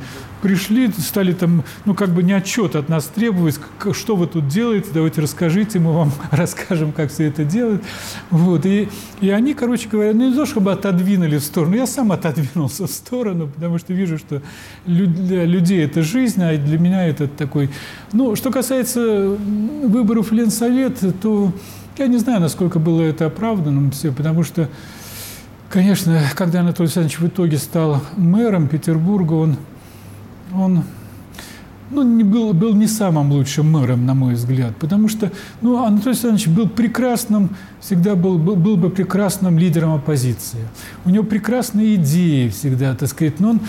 пришли, стали там, ну, как бы не отчет от нас требовать, что вы тут делаете, давайте расскажите, мы вам *laughs* расскажем, как все это делать. Вот. И, и они, короче говоря, ну, не то, чтобы отодвинули в сторону, я сам отодвинулся в сторону, потому что вижу, что для людей это жизнь, а для меня это такой... Ну, что касается выборов Ленсовет, то я не знаю, насколько было это оправданным все, потому что, конечно, когда Анатолий Александрович в итоге стал мэром Петербурга, он, он ну, не был, был не самым лучшим мэром, на мой взгляд, потому что ну, Анатолий Александрович был прекрасным, всегда был, был, был бы прекрасным лидером оппозиции. У него прекрасные идеи всегда, так сказать, но он,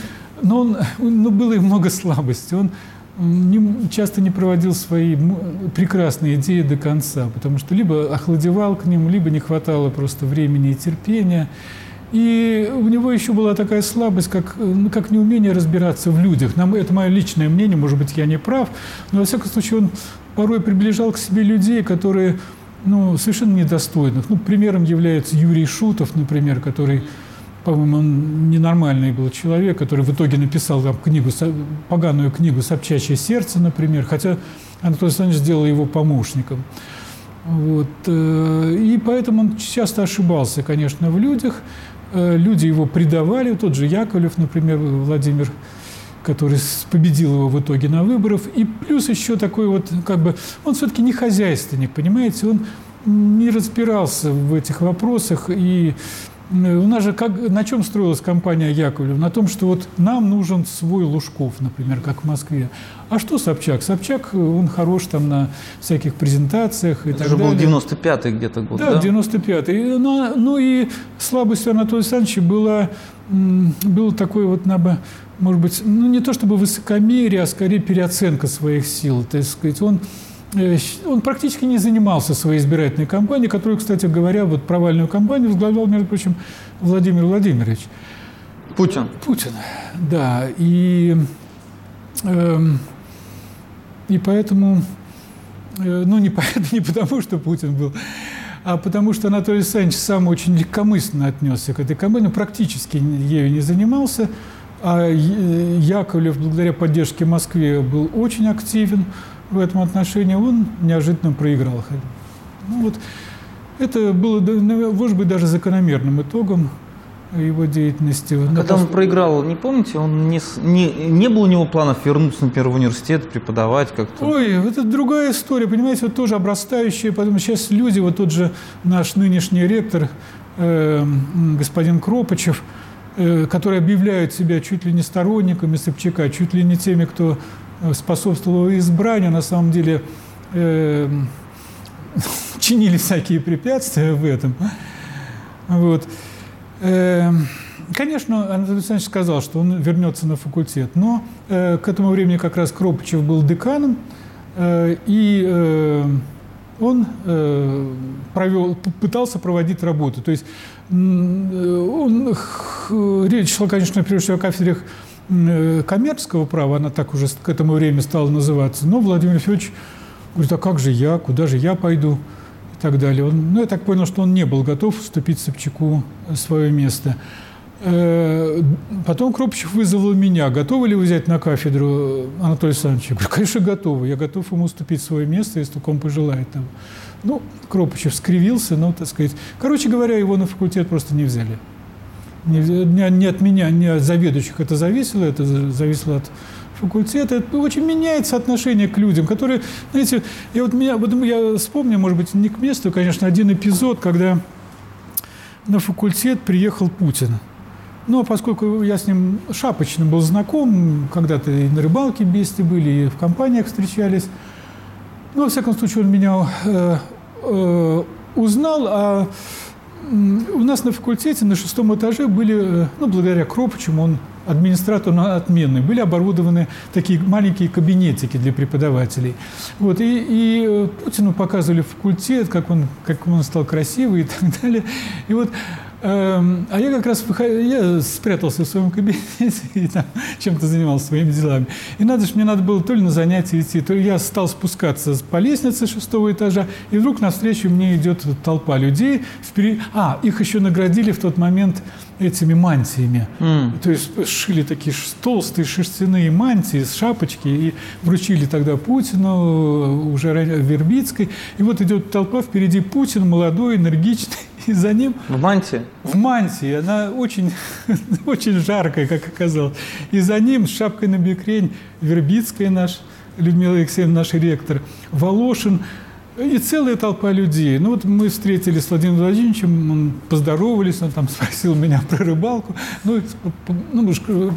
но он, ну, было и много слабостей. Он, не, часто не проводил свои прекрасные идеи до конца, потому что либо охладевал к ним, либо не хватало просто времени и терпения. И у него еще была такая слабость, как, ну, как неумение разбираться в людях. Нам, это мое личное мнение, может быть, я не прав, но, во всяком случае, он порой приближал к себе людей, которые ну, совершенно недостойных. Ну, примером является Юрий Шутов, например, который по-моему, он ненормальный был человек, который в итоге написал там книгу, поганую книгу «Собчачье сердце», например, хотя Анатолий Александрович сделал его помощником. Вот. Э, и поэтому он часто ошибался, конечно, в людях. Э, люди его предавали, тот же Яковлев, например, Владимир, который победил его в итоге на выборах. И плюс еще такой вот, как бы, он все-таки не хозяйственник, понимаете, он не разбирался в этих вопросах и у нас же как, на чем строилась компания Яковлев? На том, что вот нам нужен свой Лужков, например, как в Москве. А что Собчак? Собчак, э, он хорош там на всяких презентациях и Это так же далее. был 95-й где-то год, да? Да, 95-й. Но, ну и слабостью Анатолия Александровича была, был такой вот, может быть, ну не то чтобы высокомерие, а скорее переоценка своих сил. То есть, сказать, он Э, он практически не занимался своей избирательной кампанией, которую, кстати говоря, вот провальную кампанию возглавлял, между прочим, Владимир Владимирович. Путин. Путин, да. И, э, и поэтому, э, ну не, *laughs* поэтому, не потому, что Путин был, а потому что Анатолий Александрович сам очень легкомысленно отнесся к этой кампании, практически ею не занимался, а Яковлев, благодаря поддержке Москвы, был очень активен в этом отношении, он неожиданно проиграл. Ну, вот, это было, может быть, даже закономерным итогом его деятельности. А когда он проиграл, не помните, он не, не, не было у него планов вернуться, например, в университет, преподавать как-то? Ой, это другая история, понимаете, вот тоже обрастающая, потому что сейчас люди, вот тот же наш нынешний ректор, э, господин Кропачев, э, которые объявляют себя чуть ли не сторонниками Собчака, чуть ли не теми, кто способствовал избранию, на самом деле э, *laughs* чинили всякие препятствия в этом. Вот. Э, конечно, Анатолий Александрович сказал, что он вернется на факультет, но э, к этому времени как раз Кропачев был деканом, э, и э, он э, провел, пытался проводить работу. То есть он, речь шла, конечно, прежде всего о кафедре э, коммерческого права, она так уже к этому времени стала называться, но Владимир Федорович говорит, а как же я, куда же я пойду и так далее. Он, ну, я так понял, что он не был готов уступить Собчаку свое место. Э, потом Кропчев вызвал меня. Готовы ли вы взять на кафедру Анатолия Александровича? Я говорю, конечно, готовы. Я готов ему уступить свое место, если только он пожелает того. Ну, Кропачев скривился, но, так сказать... Короче говоря, его на факультет просто не взяли. Не, не от меня, не от заведующих это зависело, это зависело от факультета. Это очень меняется отношение к людям, которые, знаете, я вот меня, вот я вспомню, может быть, не к месту, конечно, один эпизод, когда на факультет приехал Путин. Но поскольку я с ним шапочно был знаком, когда-то и на рыбалке вместе были, и в компаниях встречались, ну, во всяком случае, он меня э, э, узнал, а у нас на факультете на шестом этаже были, э, ну, благодаря Кропычему, он администратор отменный, были оборудованы такие маленькие кабинетики для преподавателей. Вот, и, и э, Путину показывали факультет, как он, как он стал красивый и *laughs* так далее. И вот а я как раз я спрятался в своем кабинете *laughs* и там чем-то занимался своими делами. И надо же, мне надо было то ли на занятия идти, то ли я стал спускаться по лестнице шестого этажа, и вдруг навстречу мне идет толпа людей. Впереди... А, их еще наградили в тот момент этими мантиями. Mm. То есть шили такие толстые шерстяные мантии с шапочки и вручили тогда Путину, уже Вербицкой. И вот идет толпа, впереди Путин, молодой, энергичный, и *laughs* за ним... В мантии? В мантии. Она очень, *laughs* очень жаркая, как оказалось. И за ним с шапкой на бекрень Вербицкая наш, Людмила Алексеевна, наш ректор, Волошин, и целая толпа людей. Ну вот мы встретились с Владимиром Владимировичем, поздоровались, он там *laughs* спросил меня про рыбалку. Ну, ну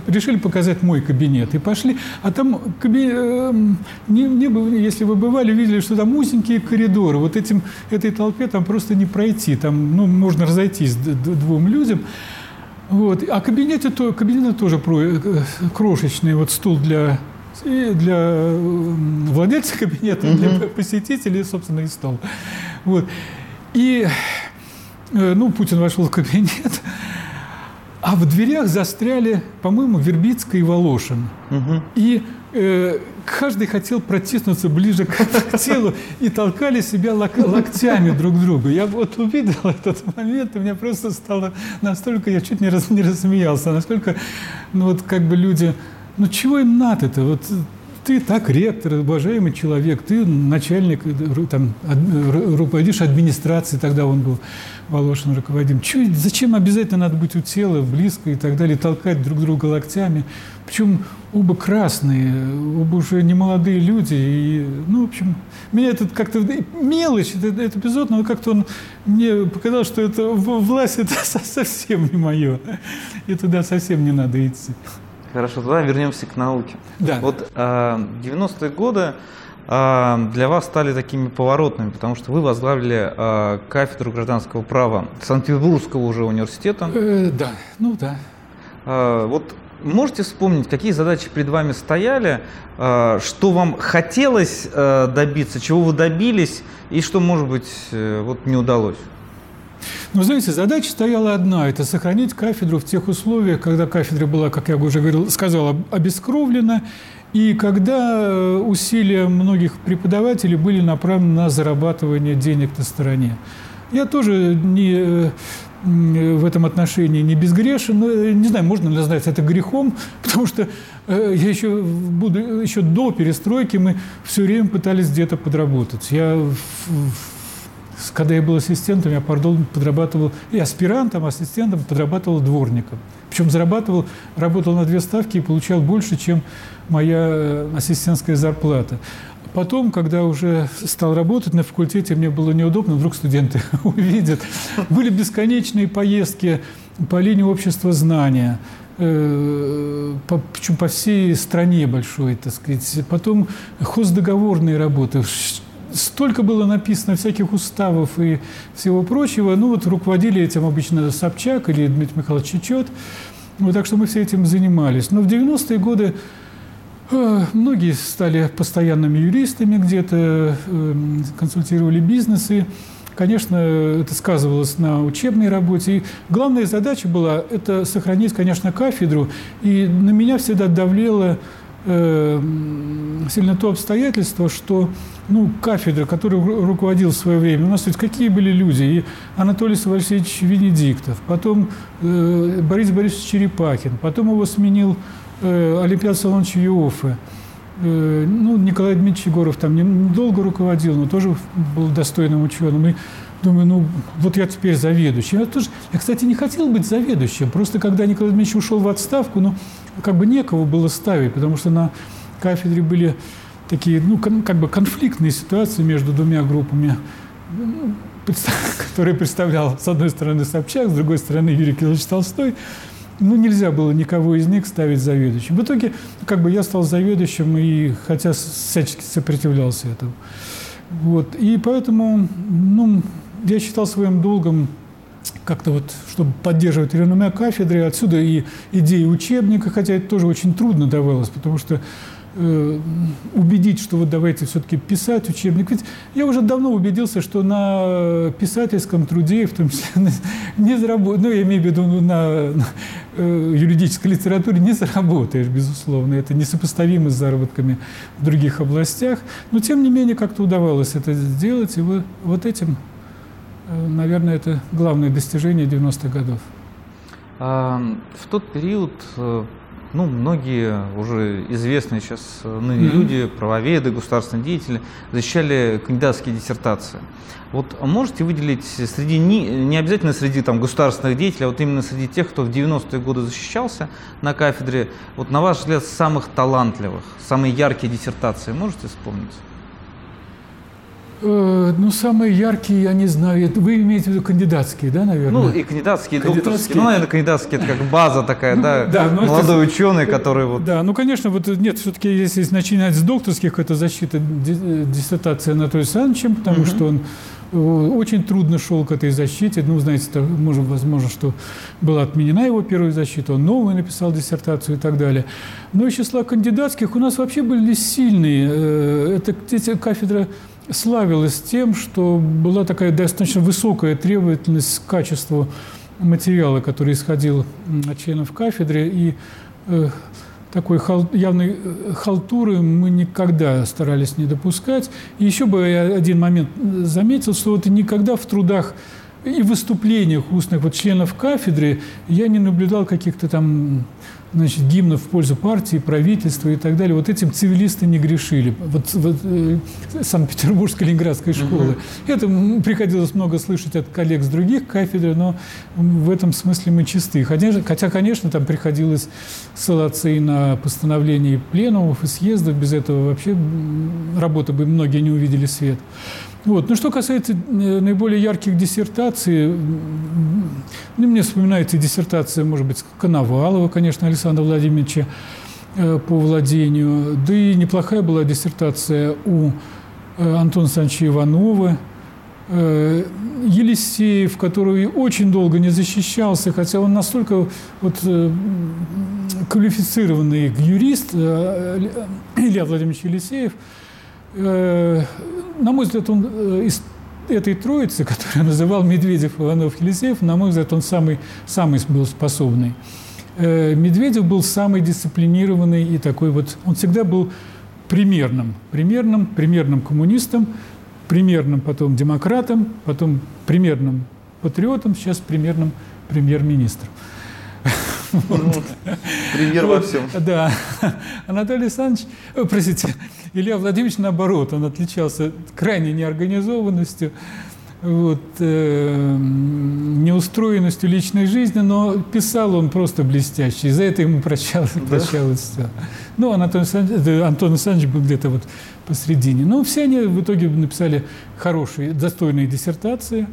решили показать мой кабинет. И пошли. А там, кабинет, эм, не, не, если вы бывали, видели, что там узенькие коридоры. Вот этим, этой толпе там просто не пройти. Там ну, можно разойтись двум людям. Вот. А кабинеты, то, кабинеты тоже э, крошечный. Вот стул для и для владельца кабинета, угу. для посетителей, собственно, и стол. Вот. И, э, ну, Путин вошел в кабинет, а в дверях застряли, по-моему, Вербицкая и Волошин. Угу. И э, каждый хотел протиснуться ближе *laughs* к, телу и толкали себя лок, локтями друг к другу. Я вот увидел этот момент, и мне просто стало настолько, я чуть не, раз, не рассмеялся, насколько, ну вот как бы люди ну чего им надо-то? Вот ты так ректор, уважаемый человек, ты начальник, там, руководишь администрацией, тогда он был Волошин руководим. Чё, зачем обязательно надо быть у тела, близко и так далее, толкать друг друга локтями? Причем оба красные, оба уже не молодые люди. И, ну, в общем, меня это как-то мелочь, этот, этот эпизод, но как-то он мне показал, что это власть это *laughs* совсем не мое. И туда совсем не надо идти. Хорошо, тогда вернемся к науке. Да. Вот 90-е годы для вас стали такими поворотными, потому что вы возглавили кафедру гражданского права Санкт-Петербургского уже университета. Э, да, ну да. Вот можете вспомнить, какие задачи перед вами стояли, что вам хотелось добиться, чего вы добились, и что, может быть, э, вот не удалось? Но, знаете, задача стояла одна – это сохранить кафедру в тех условиях, когда кафедра была, как я уже говорил, сказал, обескровлена, и когда э, усилия многих преподавателей были направлены на зарабатывание денег на стороне. Я тоже не э, в этом отношении не безгрешен, но э, не знаю, можно ли назвать это грехом, *laughs* потому что я еще, буду, еще до перестройки мы все время пытались где-то подработать. Я в когда я был ассистентом, я, пардон, подрабатывал и аспирантом, ассистентом, подрабатывал дворником. Причем зарабатывал, работал на две ставки и получал больше, чем моя э, ассистентская зарплата. потом, когда уже стал работать на факультете, мне было неудобно, вдруг студенты *laughs* увидят. Были бесконечные поездки по линии общества знания, э, по, причем по всей стране большой, так сказать. Потом хоздоговорные работы. Столько было написано всяких уставов и всего прочего. Ну вот руководили этим обычно Собчак или Дмитрий Михайлович Чечет. Вот так что мы все этим занимались. Но в 90-е годы э, Многие стали постоянными юристами, где-то эм, консультировали бизнесы. Конечно, это сказывалось на учебной работе. И главная задача была – это сохранить, конечно, кафедру. И на меня всегда давлело сильно то обстоятельство, что ну, кафедра, которой руководил в свое время, у нас ведь какие были люди? И Анатолий Васильевич Венедиктов, потом э, Борис Борисович Черепахин, потом его сменил э, Олимпиад Солонович Юофе. Э, ну, Николай Дмитриевич Егоров там недолго руководил, но тоже был достойным ученым. И думаю, ну, вот я теперь заведующий. Я, тоже, я, кстати, не хотел быть заведующим. Просто когда Николай Дмитриевич ушел в отставку, ну, как бы некого было ставить, потому что на кафедре были такие, ну, как бы конфликтные ситуации между двумя группами, ну, *laughs* которые представлял, с одной стороны, Собчак, с другой стороны, Юрий Кириллович Толстой ну, нельзя было никого из них ставить заведующим. В итоге, как бы я стал заведующим, и хотя всячески сопротивлялся этому. Вот. И поэтому, ну, я считал своим долгом как-то вот, чтобы поддерживать реноме кафедры, отсюда и идеи учебника, хотя это тоже очень трудно давалось, потому что Э, убедить, что вот давайте все-таки писать учебник. Ведь я уже давно убедился, что на писательском труде, в том числе не заработаешь, ну, я имею в виду ну, на, на э, юридической литературе, не заработаешь, безусловно. Это несопоставимо с заработками в других областях. Но, тем не менее, как-то удавалось это сделать. И вот, вот этим, наверное, это главное достижение 90-х годов. В тот период ну, многие уже известные сейчас э, ныне mm-hmm. люди, правоведы, государственные деятели, защищали кандидатские диссертации. Вот можете выделить среди, не, не обязательно среди там, государственных деятелей, а вот именно среди тех, кто в 90-е годы защищался на кафедре, вот на ваш взгляд, самых талантливых, самые яркие диссертации можете вспомнить? Э, ну, самые яркие, я не знаю, вы имеете в виду кандидатские, да, наверное? Ну, и кандидатские, и докторские. Ну, наверное, кандидатские – это как база такая, да, да молодой это, ученый, который вот… Да, ну, конечно, вот нет, все-таки если начинать с докторских, это защита диссертации Анатолия Александровичем, потому угу. что он э, очень трудно шел к этой защите. Ну, знаете, это, может, возможно, что была отменена его первая защита, он новую написал диссертацию и так далее. Но из числа кандидатских у нас вообще были сильные. Э, это эти кафедра славилась тем, что была такая достаточно высокая требовательность к качеству материала, который исходил от членов кафедры, и э, такой хал, явной э, халтуры мы никогда старались не допускать. И еще бы я один момент заметил, что вот никогда в трудах и выступлениях устных вот членов кафедры я не наблюдал каких-то там значит, гимнов в пользу партии, правительства и так далее. Вот этим цивилисты не грешили. Вот, вот э, Санкт-Петербургской, Ленинградской школы. Угу. Это приходилось много слышать от коллег с других кафедр, но в этом смысле мы чисты. Хотя, хотя конечно, там приходилось ссылаться и на постановления пленумов и съездов. Без этого вообще работы бы многие не увидели свет. Вот. Ну, что касается э, наиболее ярких диссертаций, ну, мне вспоминается диссертация, может быть, Коновалова, конечно, Александра Владимировича э, по владению. Да и неплохая была диссертация у э, Антона Александровича Иванова, Елисеев, который очень долго не защищался, хотя он настолько вот, квалифицированный юрист, Илья Владимирович Елисеев – на мой взгляд, он э, из этой троицы, *laughs* которую называл Медведев, Иванов, Елисеев, на мой взгляд, он самый, самый был способный. Э, Медведев был самый дисциплинированный и такой вот, он всегда был примерным, примерным, примерным коммунистом, примерным потом демократом, потом примерным патриотом, сейчас примерным премьер-министром. Премьер во всем. Да. Анатолий Александрович, простите, Илья Владимирович, наоборот, он отличался крайней неорганизованностью, вот, э, неустроенностью личной жизни, но писал он просто блестяще. И за это ему прощалось, да? прощалось все. Ну, Антон Александрович, Антон Александрович был где-то вот посредине. Но все они в итоге написали хорошие, достойные диссертации.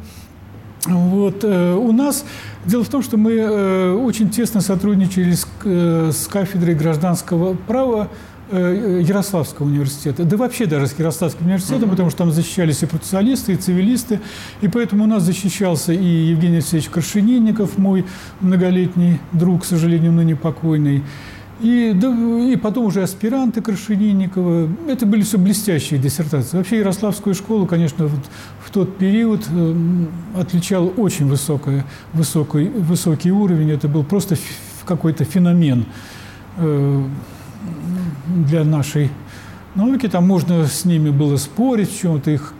Вот. Э, у нас дело в том, что мы э, очень тесно сотрудничали с, э, с кафедрой гражданского права Ярославского университета, да вообще даже с Ярославским университетом, потому что там защищались и процессуалисты, и цивилисты, и поэтому у нас защищался и Евгений Алексеевич Крашенинников, мой многолетний друг, к сожалению, ныне покойный, и, да, и потом уже аспиранты Крашенинникова. Это были все блестящие диссертации. Вообще Ярославскую школу, конечно, вот в тот период э, отличал очень высокое, высокий, высокий уровень. Это был просто какой-то феномен э, для нашей науки. Там можно с ними было спорить в чем-то, их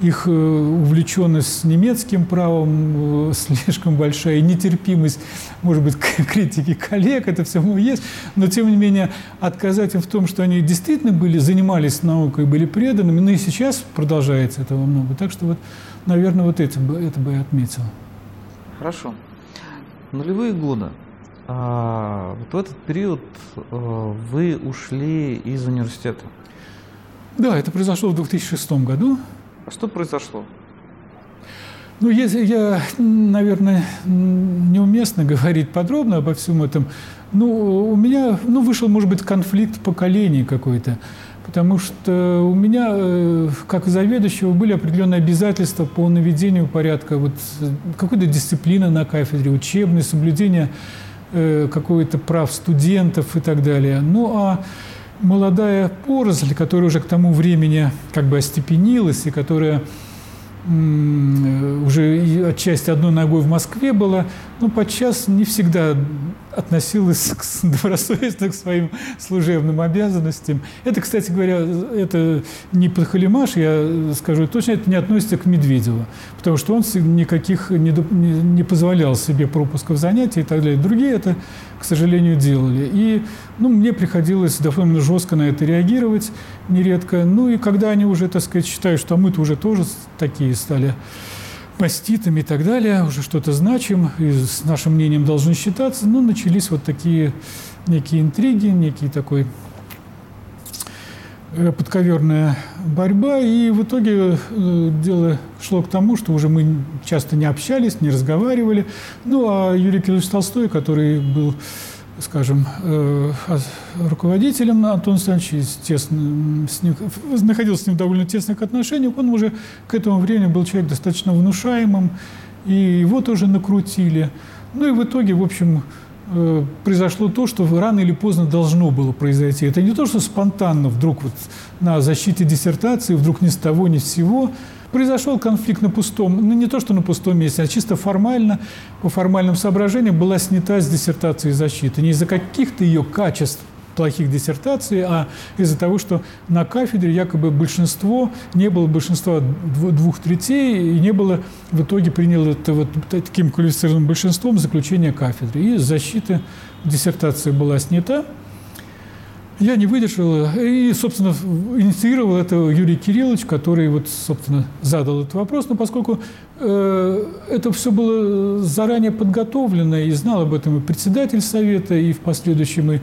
их э, увлеченность немецким правом э, *laughs* слишком большая, и нетерпимость, может быть, *laughs* к критике коллег, это все есть, но тем не менее отказать им в том, что они действительно были, занимались наукой, были преданными, но и сейчас продолжается этого много. Так что вот, наверное, вот это бы, это бы я отметил. Хорошо. Нулевые годы. А, вот в этот период а, вы ушли из университета. Да, это произошло в 2006 году. А что произошло? Ну, если я, наверное, неуместно говорить подробно обо всем этом. Ну, у меня, ну, вышел, может быть, конфликт поколений какой-то. Потому что у меня, э, как заведующего, были определенные обязательства по наведению порядка, вот какой-то дисциплины на кафедре, учебной, соблюдение э, какой-то прав студентов и так далее. Ну, а молодая поросль, которая уже к тому времени как бы остепенилась и которая уже отчасти одной ногой в Москве была, но подчас не всегда относилась к, добросовестно к своим служебным обязанностям. Это, кстати говоря, это не подхалимаш, я скажу точно, это не относится к Медведеву, потому что он никаких не, не позволял себе пропусков занятий и так далее. Другие это, к сожалению, делали. И ну, мне приходилось довольно жестко на это реагировать нередко. Ну и когда они уже, так сказать, считают, что мы-то уже тоже такие стали маститами и так далее, уже что-то значим, и с нашим мнением должны считаться, ну, начались вот такие некие интриги, некий такой э, подковерная борьба, и в итоге э, дело шло к тому, что уже мы часто не общались, не разговаривали. Ну, а Юрий Кириллович Толстой, который был скажем, э, руководителем Антон Александрович, тесно, с ним, находился с ним в довольно тесных отношениях, он уже к этому времени был человек достаточно внушаемым, и его тоже накрутили. Ну и в итоге, в общем, э, произошло то, что рано или поздно должно было произойти. Это не то, что спонтанно вдруг вот на защите диссертации, вдруг ни с того, ни с сего – Произошел конфликт на пустом, ну не то, что на пустом месте, а чисто формально, по формальным соображениям была снята с диссертации защиты. Не из-за каких-то ее качеств плохих диссертаций, а из-за того, что на кафедре якобы большинство, не было большинства двух третей, и не было, в итоге приняло это вот таким квалифицированным большинством заключение кафедры. И защита диссертации была снята. Я не выдержал и, собственно, инициировал это Юрий Кириллович, который, вот, собственно, задал этот вопрос. Но поскольку э, это все было заранее подготовлено, и знал об этом и председатель совета, и в последующем и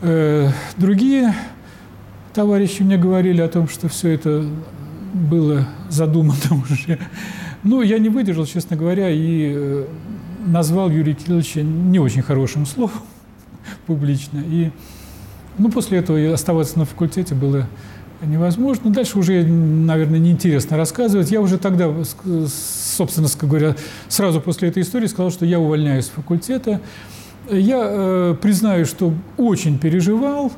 э, другие товарищи мне говорили о том, что все это было задумано *laughs* уже. Ну, я не выдержал, честно говоря, и э, назвал Юрия Кирилловича не очень хорошим словом *laughs* публично. И ну, после этого оставаться на факультете было невозможно. Дальше уже, наверное, неинтересно рассказывать. Я уже тогда, собственно говоря, сразу после этой истории сказал, что я увольняюсь с факультета. Я э, признаю, что очень переживал,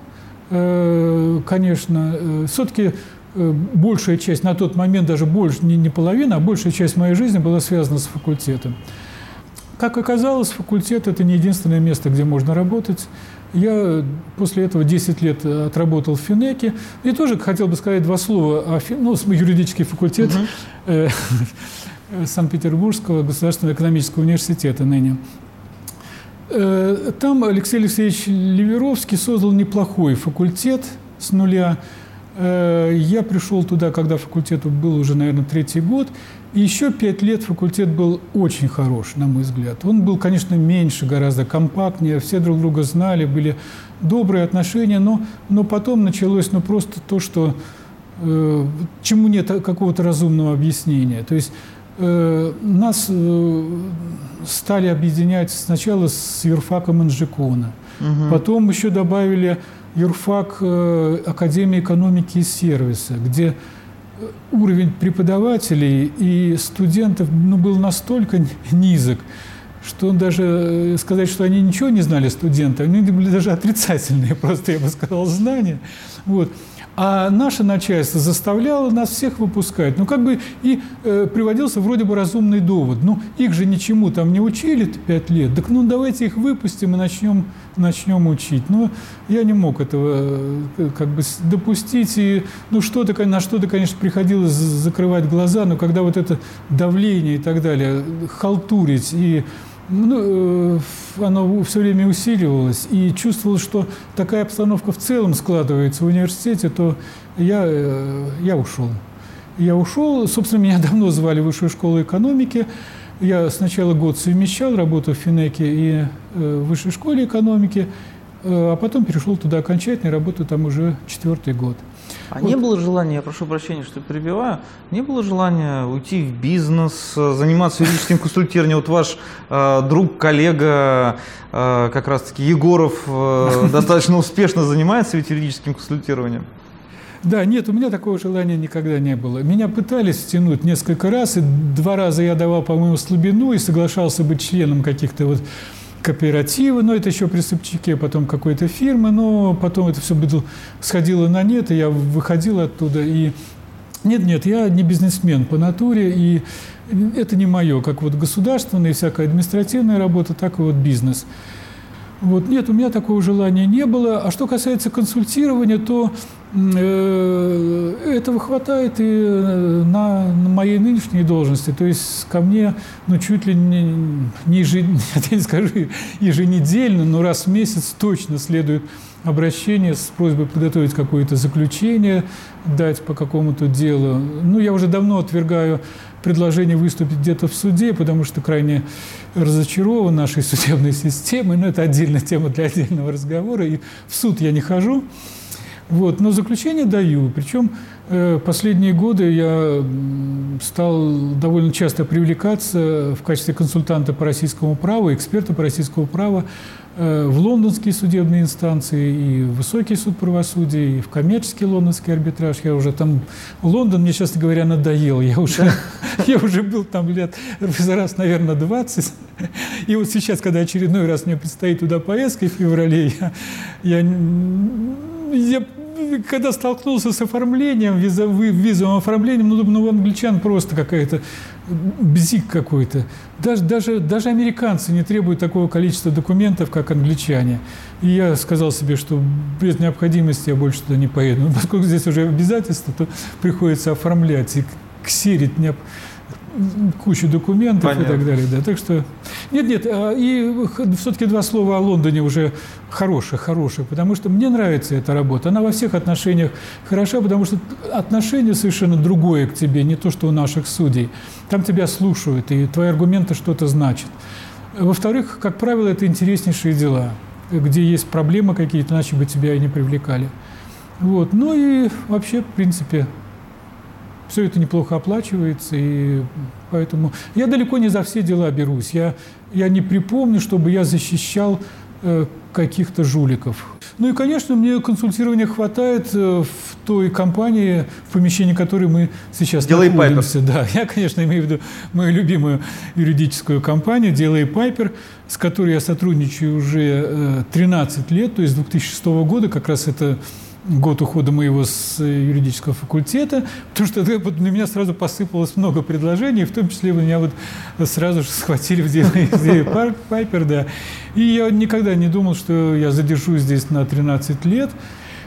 э, конечно. Э, Все-таки э, большая часть, на тот момент даже больше, не, не половина, а большая часть моей жизни была связана с факультетом. Как оказалось, факультет – это не единственное место, где можно работать. Я после этого 10 лет отработал в Финеке. И тоже хотел бы сказать два слова о ну, юридический факультет угу. э, *laughs* Санкт-Петербургского государственного экономического университета ныне. Э, там Алексей Алексеевич Ливеровский создал неплохой факультет с нуля. Э, я пришел туда, когда факультету был уже, наверное, третий год. И еще пять лет факультет был очень хорош, на мой взгляд. Он был, конечно, меньше, гораздо компактнее, все друг друга знали, были добрые отношения, но, но потом началось ну, просто то, что э, чему нет какого-то разумного объяснения. То есть э, нас э, стали объединять сначала с юрфаком Инжикона, угу. потом еще добавили юрфак э, Академии экономики и сервиса, где э, уровень преподавателей и студентов ну, был настолько низок, что даже э, сказать, что они ничего не знали студенты, они были даже отрицательные, *laughs* просто, я бы сказал, знания. Вот. А наше начальство заставляло нас всех выпускать. Ну, как бы и э, приводился вроде бы разумный довод. Ну, их же ничему там не учили пять лет. Так ну, давайте их выпустим и начнем, начнем учить. Но я не мог этого э, как бы допустить. И, ну, что-то, на что-то, конечно, приходилось закрывать глаза. Но когда вот это давление и так далее, халтурить и ну, э, оно все время усиливалось, и чувствовал, что такая обстановка в целом складывается в университете, то я, э, я ушел. Я ушел, собственно, меня *laughs* давно звали в Высшую школу экономики. Я сначала год совмещал работу в Финеке и э, в Высшей школе экономики, а потом перешел туда окончательно работаю там уже четвертый год. А вот. не было желания, я прошу прощения, что перебиваю, не было желания уйти в бизнес, заниматься юридическим консультированием? Вот ваш э, друг, коллега, э, как раз-таки Егоров, э, *laughs* достаточно успешно занимается ведь юридическим консультированием. Да, нет, у меня такого желания никогда не было. Меня пытались стянуть несколько раз, и два раза я давал, по-моему, слабину и соглашался быть членом каких-то вот кооперативы, но это еще при Собчаке, потом какой-то фирмы, но потом это все сходило на нет, и я выходил оттуда. И нет, нет, я не бизнесмен по натуре, и это не мое, как вот государственная и всякая административная работа, так и вот бизнес. Вот, нет, у меня такого желания не было. А что касается консультирования, то э, этого хватает и э, на, на моей нынешней должности. То есть ко мне, ну, чуть ли не, не, ежед... *laughs* я не скажу еженедельно, но раз в месяц точно следует обращение с просьбой подготовить какое-то заключение, дать по какому-то делу. Ну, я уже давно отвергаю предложение выступить где-то в суде, потому что крайне разочарован нашей судебной системой. Но это отдельная тема для отдельного разговора. И в суд я не хожу. Вот, но заключение даю. Причем последние годы я стал довольно часто привлекаться в качестве консультанта по российскому праву, эксперта по российскому праву Э, в лондонские судебные инстанции, и в Высокий суд правосудия, и в коммерческий лондонский арбитраж. Я уже там... Лондон мне, честно говоря, надоел. Я уже, да? *laughs* я уже был там лет раз, наверное, 20. И вот сейчас, когда очередной раз мне предстоит туда поездка в феврале, я, я, я когда столкнулся с оформлением, визовым оформлением, ну, ну, англичан просто какая-то бзик какой-то. Даже, даже, даже американцы не требуют такого количества документов, как англичане. И я сказал себе, что без необходимости я больше туда не поеду. Но поскольку здесь уже обязательства, то приходится оформлять и ксерить необходимость кучу документов Понятно. и так далее. Да. Так что нет, нет. А, и все-таки два слова о Лондоне уже хорошие, хорошие, потому что мне нравится эта работа. Она во всех отношениях хороша, потому что отношение совершенно другое к тебе, не то, что у наших судей. Там тебя слушают, и твои аргументы что-то значат. Во-вторых, как правило, это интереснейшие дела, где есть проблемы какие-то, иначе бы тебя и не привлекали. Вот. Ну и вообще, в принципе, все это неплохо оплачивается, и поэтому я далеко не за все дела берусь. Я, я не припомню, чтобы я защищал э, каких-то жуликов. Ну и, конечно, мне консультирования хватает э, в той компании, в помещении которой мы сейчас Делай находимся. Пайпер. Да, я, конечно, имею в виду мою любимую юридическую компанию Делай Пайпер, с которой я сотрудничаю уже 13 э, лет, то есть с 2006 года, как раз это год ухода моего с юридического факультета, потому что вот на меня сразу посыпалось много предложений, в том числе меня вот сразу же схватили в деле Пайпер, да. И я никогда не думал, что я задержусь здесь на 13 лет.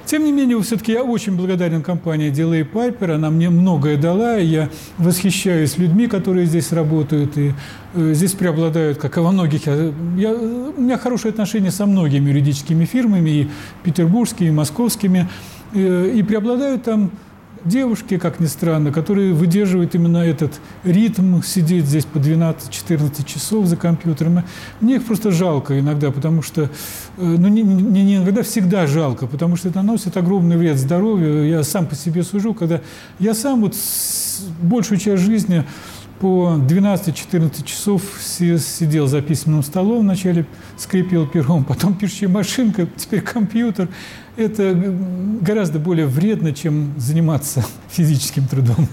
Тем не менее, все-таки я очень благодарен компании Delay Piper. Она мне многое дала. И я восхищаюсь людьми, которые здесь работают. И э, здесь преобладают, как и во многих... Я, я, у меня хорошие отношения со многими юридическими фирмами, и петербургскими, и московскими. И преобладают там девушки, как ни странно, которые выдерживают именно этот ритм, сидеть здесь по 12-14 часов за компьютером. Мне их просто жалко иногда, потому что, э, ну не, не, не иногда, всегда жалко, потому что это носит огромный вред здоровью. Я сам по себе сужу, когда я сам вот большую часть жизни по 12-14 часов сидел за письменным столом, вначале скрипел пером, *laughs* потом пишущая машинка, теперь компьютер. Это гораздо более вредно, чем заниматься *laughs* физическим трудом.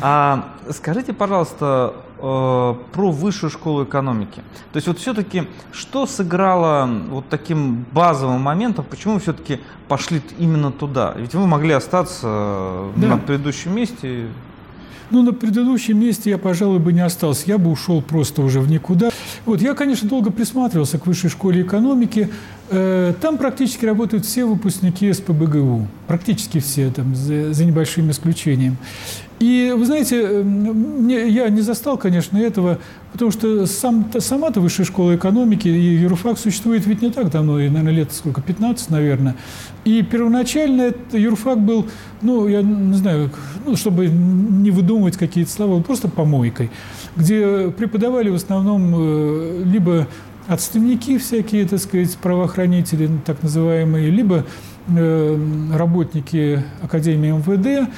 А скажите, пожалуйста, э, про высшую школу экономики. То есть вот все-таки что сыграло вот таким базовым моментом, почему вы все-таки пошли именно туда? Ведь вы могли остаться да. на предыдущем месте. Ну, на предыдущем месте я, пожалуй, бы не остался. Я бы ушел просто уже в никуда. Вот, я, конечно, долго присматривался к высшей школе экономики. Э, там практически работают все выпускники СПБГУ. Практически все, там, за, за небольшим исключением. И, вы знаете, эм, мне, я не застал, конечно, этого, потому что сам, сама-то высшая школа экономики и юрфак существует ведь не так давно, и, наверное, лет сколько, 15, наверное. И первоначально юрфак был, ну, я не знаю, ну, чтобы не выдумывать какие-то слова, просто помойкой, где преподавали в основном э, либо отставники всякие, так сказать, правоохранители, так называемые, либо э, работники Академии МВД,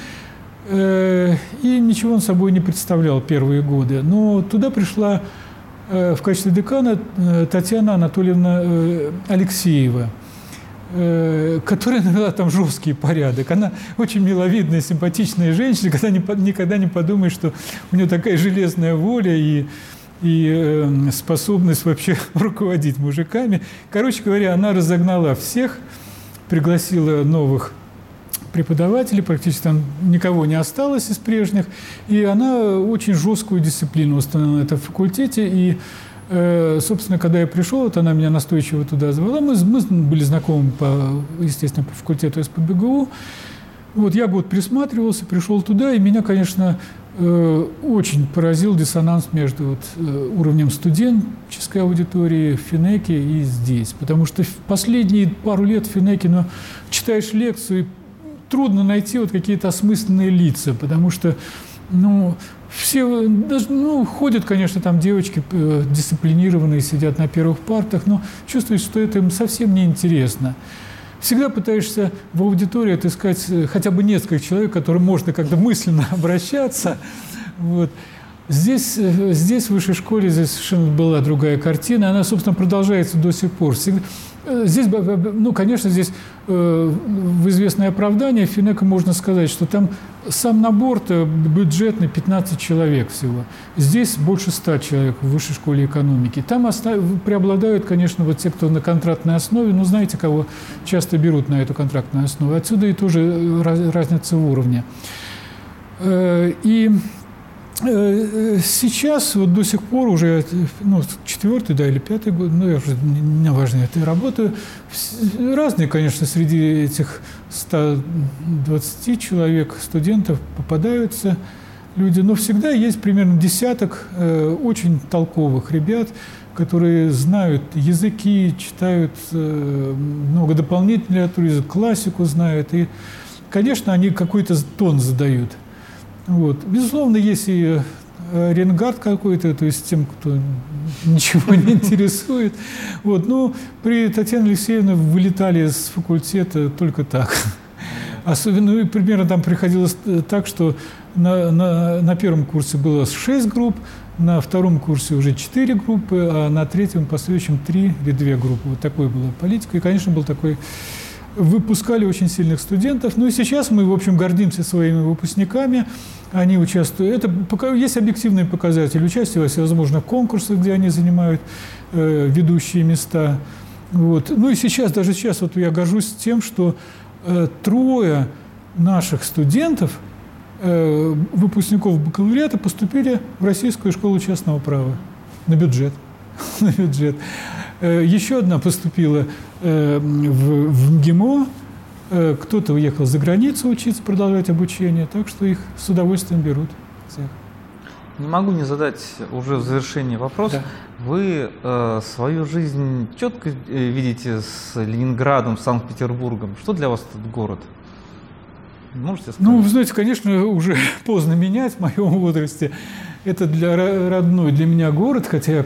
и ничего он собой не представлял первые годы. Но туда пришла э, в качестве декана э, Татьяна Анатольевна Алексеева, которая навела там жесткий порядок. Она очень миловидная, симпатичная женщина, когда никогда не подумаешь, что у нее такая железная воля и, и способность вообще *laughs* руководить мужиками. Короче говоря, она разогнала всех, пригласила новых преподавателей, практически там никого не осталось из прежних, и она очень жесткую дисциплину установила на этом факультете, и э, Собственно, когда я пришел, вот она меня настойчиво туда звала. Мы, мы были знакомы, по, естественно, по факультету СПБГУ. Вот я год присматривался, пришел туда, и меня, конечно, э, очень поразил диссонанс между вот, э, уровнем студенческой аудитории в Финеке и здесь. Потому что в последние пару лет в Финеке ну, читаешь лекцию трудно найти вот какие-то осмысленные лица, потому что ну, все даже, ну, ходят, конечно, там девочки э, дисциплинированные, сидят на первых партах, но чувствуешь, что это им совсем не интересно. Всегда пытаешься в аудитории отыскать э, хотя бы несколько человек, к которым можно как-то мысленно *laughs* обращаться. Вот. Здесь, э, здесь в высшей школе здесь совершенно была другая картина. Она, собственно, продолжается до сих пор. Всегда, здесь, ну, конечно, здесь э, в известное оправдание Финека можно сказать, что там сам набор бюджетный 15 человек всего. Здесь больше 100 человек в высшей школе экономики. Там преобладают, конечно, вот те, кто на контрактной основе, ну, знаете, кого часто берут на эту контрактную основу. Отсюда и тоже э, разница в уровне. И Э, сейчас вот до сих пор уже ну, четвертый, да, или пятый год, ну, я уже не важно, это работаю. Разные, конечно, среди этих 120 человек студентов попадаются люди, но всегда есть примерно десяток э, очень толковых ребят, которые знают языки, читают э, много дополнительной литературы, классику знают, и, конечно, они какой-то тон задают – вот. Безусловно, есть и э, ренгард какой-то, то есть тем, кто *laughs* ничего не интересует. Вот. Но при Татьяне Алексеевне вылетали с факультета только так. Особенно, ну, примерно там приходилось э, так, что на, на, на первом курсе было 6 групп, на втором курсе уже 4 группы, а на третьем, последующем 3 или 2 группы. Вот такой была политика. И, конечно, был такой выпускали очень сильных студентов. Ну и сейчас мы, в общем, гордимся своими выпускниками. Они участвуют. Это есть объективные показатели участия во всевозможных конкурсах, где они занимают э, ведущие места. Вот. Ну и сейчас, даже сейчас, вот я горжусь тем, что э, трое наших студентов, э, выпускников бакалавриата, поступили в Российскую школу частного права на бюджет. *laughs* на бюджет. Э, еще одна поступила э, в, в МГИМО, э, кто-то уехал за границу учиться, продолжать обучение, так что их с удовольствием берут всех. Не могу не задать уже в завершении вопрос. Да. Вы э, свою жизнь четко видите с Ленинградом, Санкт-Петербургом. Что для вас этот город? Можете сказать? Ну, вы знаете, конечно, уже *laughs* поздно менять в моем возрасте. Это для родной для меня город, хотя я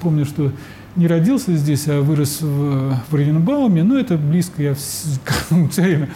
помню, что не родился здесь, а вырос в, в Рейнбауме, но это близко, я все *laughs* время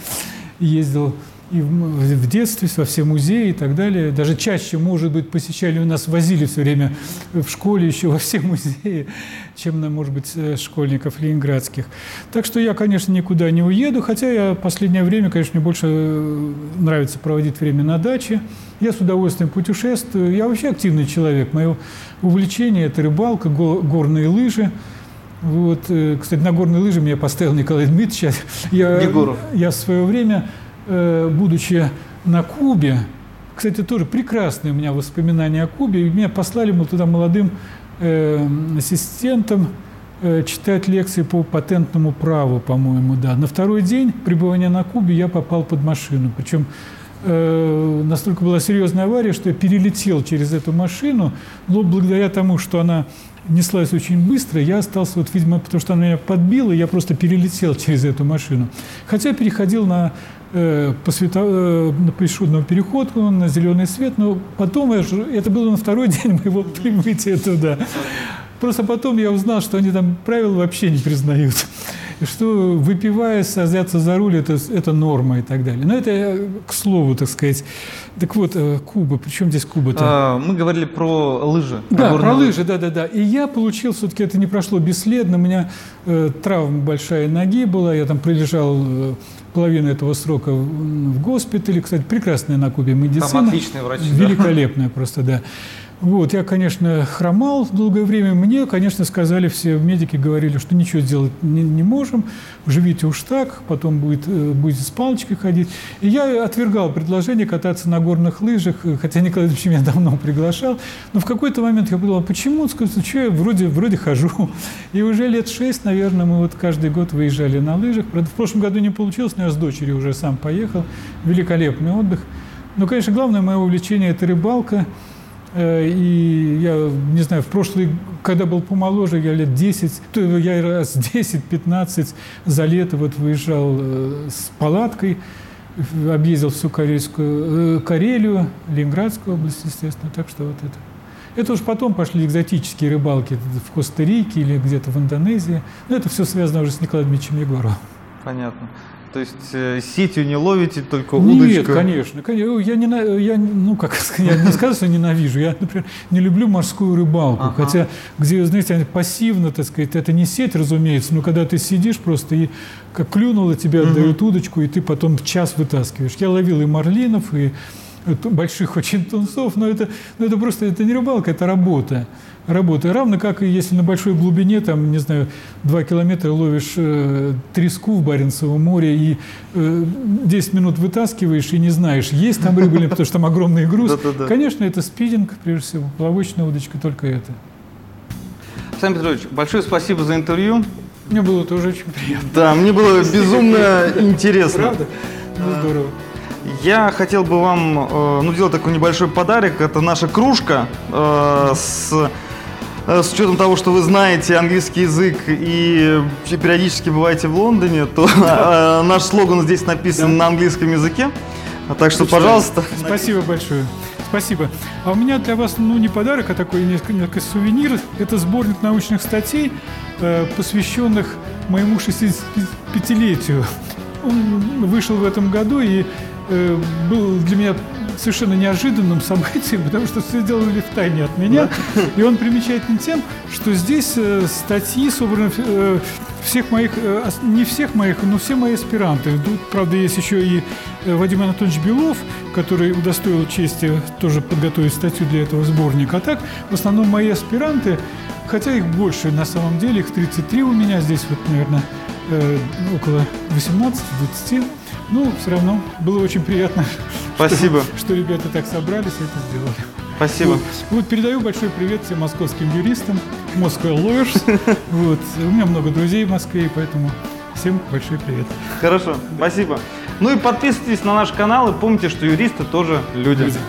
ездил и в, детстве во все музеи и так далее. Даже чаще, может быть, посещали, у нас возили все время в школе еще во все *laughs* музеи, чем на, может быть, э, школьников ленинградских. Так что я, конечно, никуда не уеду, хотя я в последнее время, конечно, мне больше э, нравится проводить время на даче. Я с удовольствием путешествую. Я вообще активный человек. Мое увлечение – это рыбалка, горные лыжи. Вот, э, кстати, на горные лыжи меня поставил Николай Дмитриевич. Я, Егоров. я в свое время будучи на Кубе, кстати, тоже прекрасные у меня воспоминания о Кубе, меня послали мы туда молодым э, ассистентом э, читать лекции по патентному праву, по-моему, да. На второй день пребывания на Кубе я попал под машину, причем э, настолько была серьезная авария, что я перелетел через эту машину, но благодаря тому, что она неслась очень быстро, я остался, вот, видимо, потому что она меня подбила, я просто перелетел через эту машину. Хотя переходил на Э, по свето, э, на пешеходному переходу на зеленый свет, но потом, это было на второй *laughs* день моего прибытия туда. Просто потом я узнал, что они там правила вообще не признают. Что выпивая, садятся за руль, это, это норма и так далее. Но это к слову, так сказать. Так вот, э, Куба, причем здесь Куба-то? А, мы говорили про лыжи. Да, про лыжи, да-да-да. И я получил, все-таки это не прошло бесследно. У меня э, травма большая ноги была, я там пролежал э, половину этого срока в, в госпитале. Кстати, прекрасная на Кубе медицина. Там отличные врачи. Великолепная да? просто, да. Вот, я, конечно, хромал долгое время. Мне, конечно, сказали все, медики говорили, что ничего сделать не, не можем, живите уж так, потом будет, э, будете с палочкой ходить. И я отвергал предложение кататься на горных лыжах, хотя Николай Ильич меня *laughs* давно приглашал. Но в какой-то момент я подумал, почему? Сказал, что я вроде, вроде хожу. *laughs* И уже лет шесть, наверное, мы вот каждый год выезжали на лыжах. Правда, в прошлом году не получилось, но я с дочерью уже сам поехал. Великолепный отдых. Но, конечно, главное мое увлечение – это рыбалка – Э, и я не знаю, в прошлый, когда был помоложе, я лет 10, то я раз *laughs* 10-15 за лето вот выезжал э, с палаткой, объездил всю Карельскую, э, Карелию, Ленинградскую область, естественно. Так что вот это. Это уж потом пошли экзотические рыбалки в Коста-Рике или где-то в Индонезии. Но это все связано уже с Николаем Дмитриевичем Егоровым. Понятно. То есть э, сетью не ловите, только удочка? Нет, конечно. конечно. Я, не, я, ну, как я не скажу, что ненавижу. Я, например, не люблю морскую рыбалку. Ага. Хотя, где, знаете, пассивно, так сказать, это не сеть, разумеется, но когда ты сидишь просто и как клюнуло, тебе отдают угу. удочку, и ты потом час вытаскиваешь. Я ловил и марлинов, и больших очень тунцов, но это, но это просто это не рыбалка, это работа работы. Равно как и если на большой глубине, там, не знаю, 2 километра ловишь э, треску в Баренцевом море и э, 10 минут вытаскиваешь и не знаешь, есть там рыба или потому что там огромный груз. *laughs* Конечно, это спидинг, прежде всего, плавочная удочка, только это. Александр Петрович, большое спасибо за интервью. Мне было тоже очень приятно. Да, мне было безумно *laughs* интересно. Правда? Ну, здорово. Я хотел бы вам э, ну, сделать такой небольшой подарок. Это наша кружка э, с Э, с учетом того, что вы знаете английский язык и периодически бываете в Лондоне, *laughs* то э, наш слоган здесь написан на английском языке. Так что, пожалуйста. Спасибо большое. Спасибо. А у меня для вас, ну, не подарок, а такой несколько сувенир. Это сборник научных статей, э, посвященных моему 65-летию. Он вышел в этом году и был для меня совершенно неожиданным *laughs* событием, потому что все сделали в тайне от меня. И он примечателен тем, что здесь э, статьи собраны э, всех моих, э, не всех моих, но все мои аспиранты. Тут, правда, есть еще и Вадим Анатольевич Белов, который удостоил чести тоже подготовить статью для этого сборника. А так, в основном мои аспиранты, хотя их больше на самом деле, их 33 у меня, здесь вот, наверное, около 18-20. Ну, все равно было очень приятно, Спасибо. Что, что ребята так собрались и это сделали. Спасибо. Вот, вот передаю большой привет всем московским юристам, Moscow Lawyers. *laughs* Вот. У меня много друзей в Москве, поэтому всем большой привет. Хорошо, спасибо. Ну и подписывайтесь на наш канал и помните, что юристы тоже люди. люди.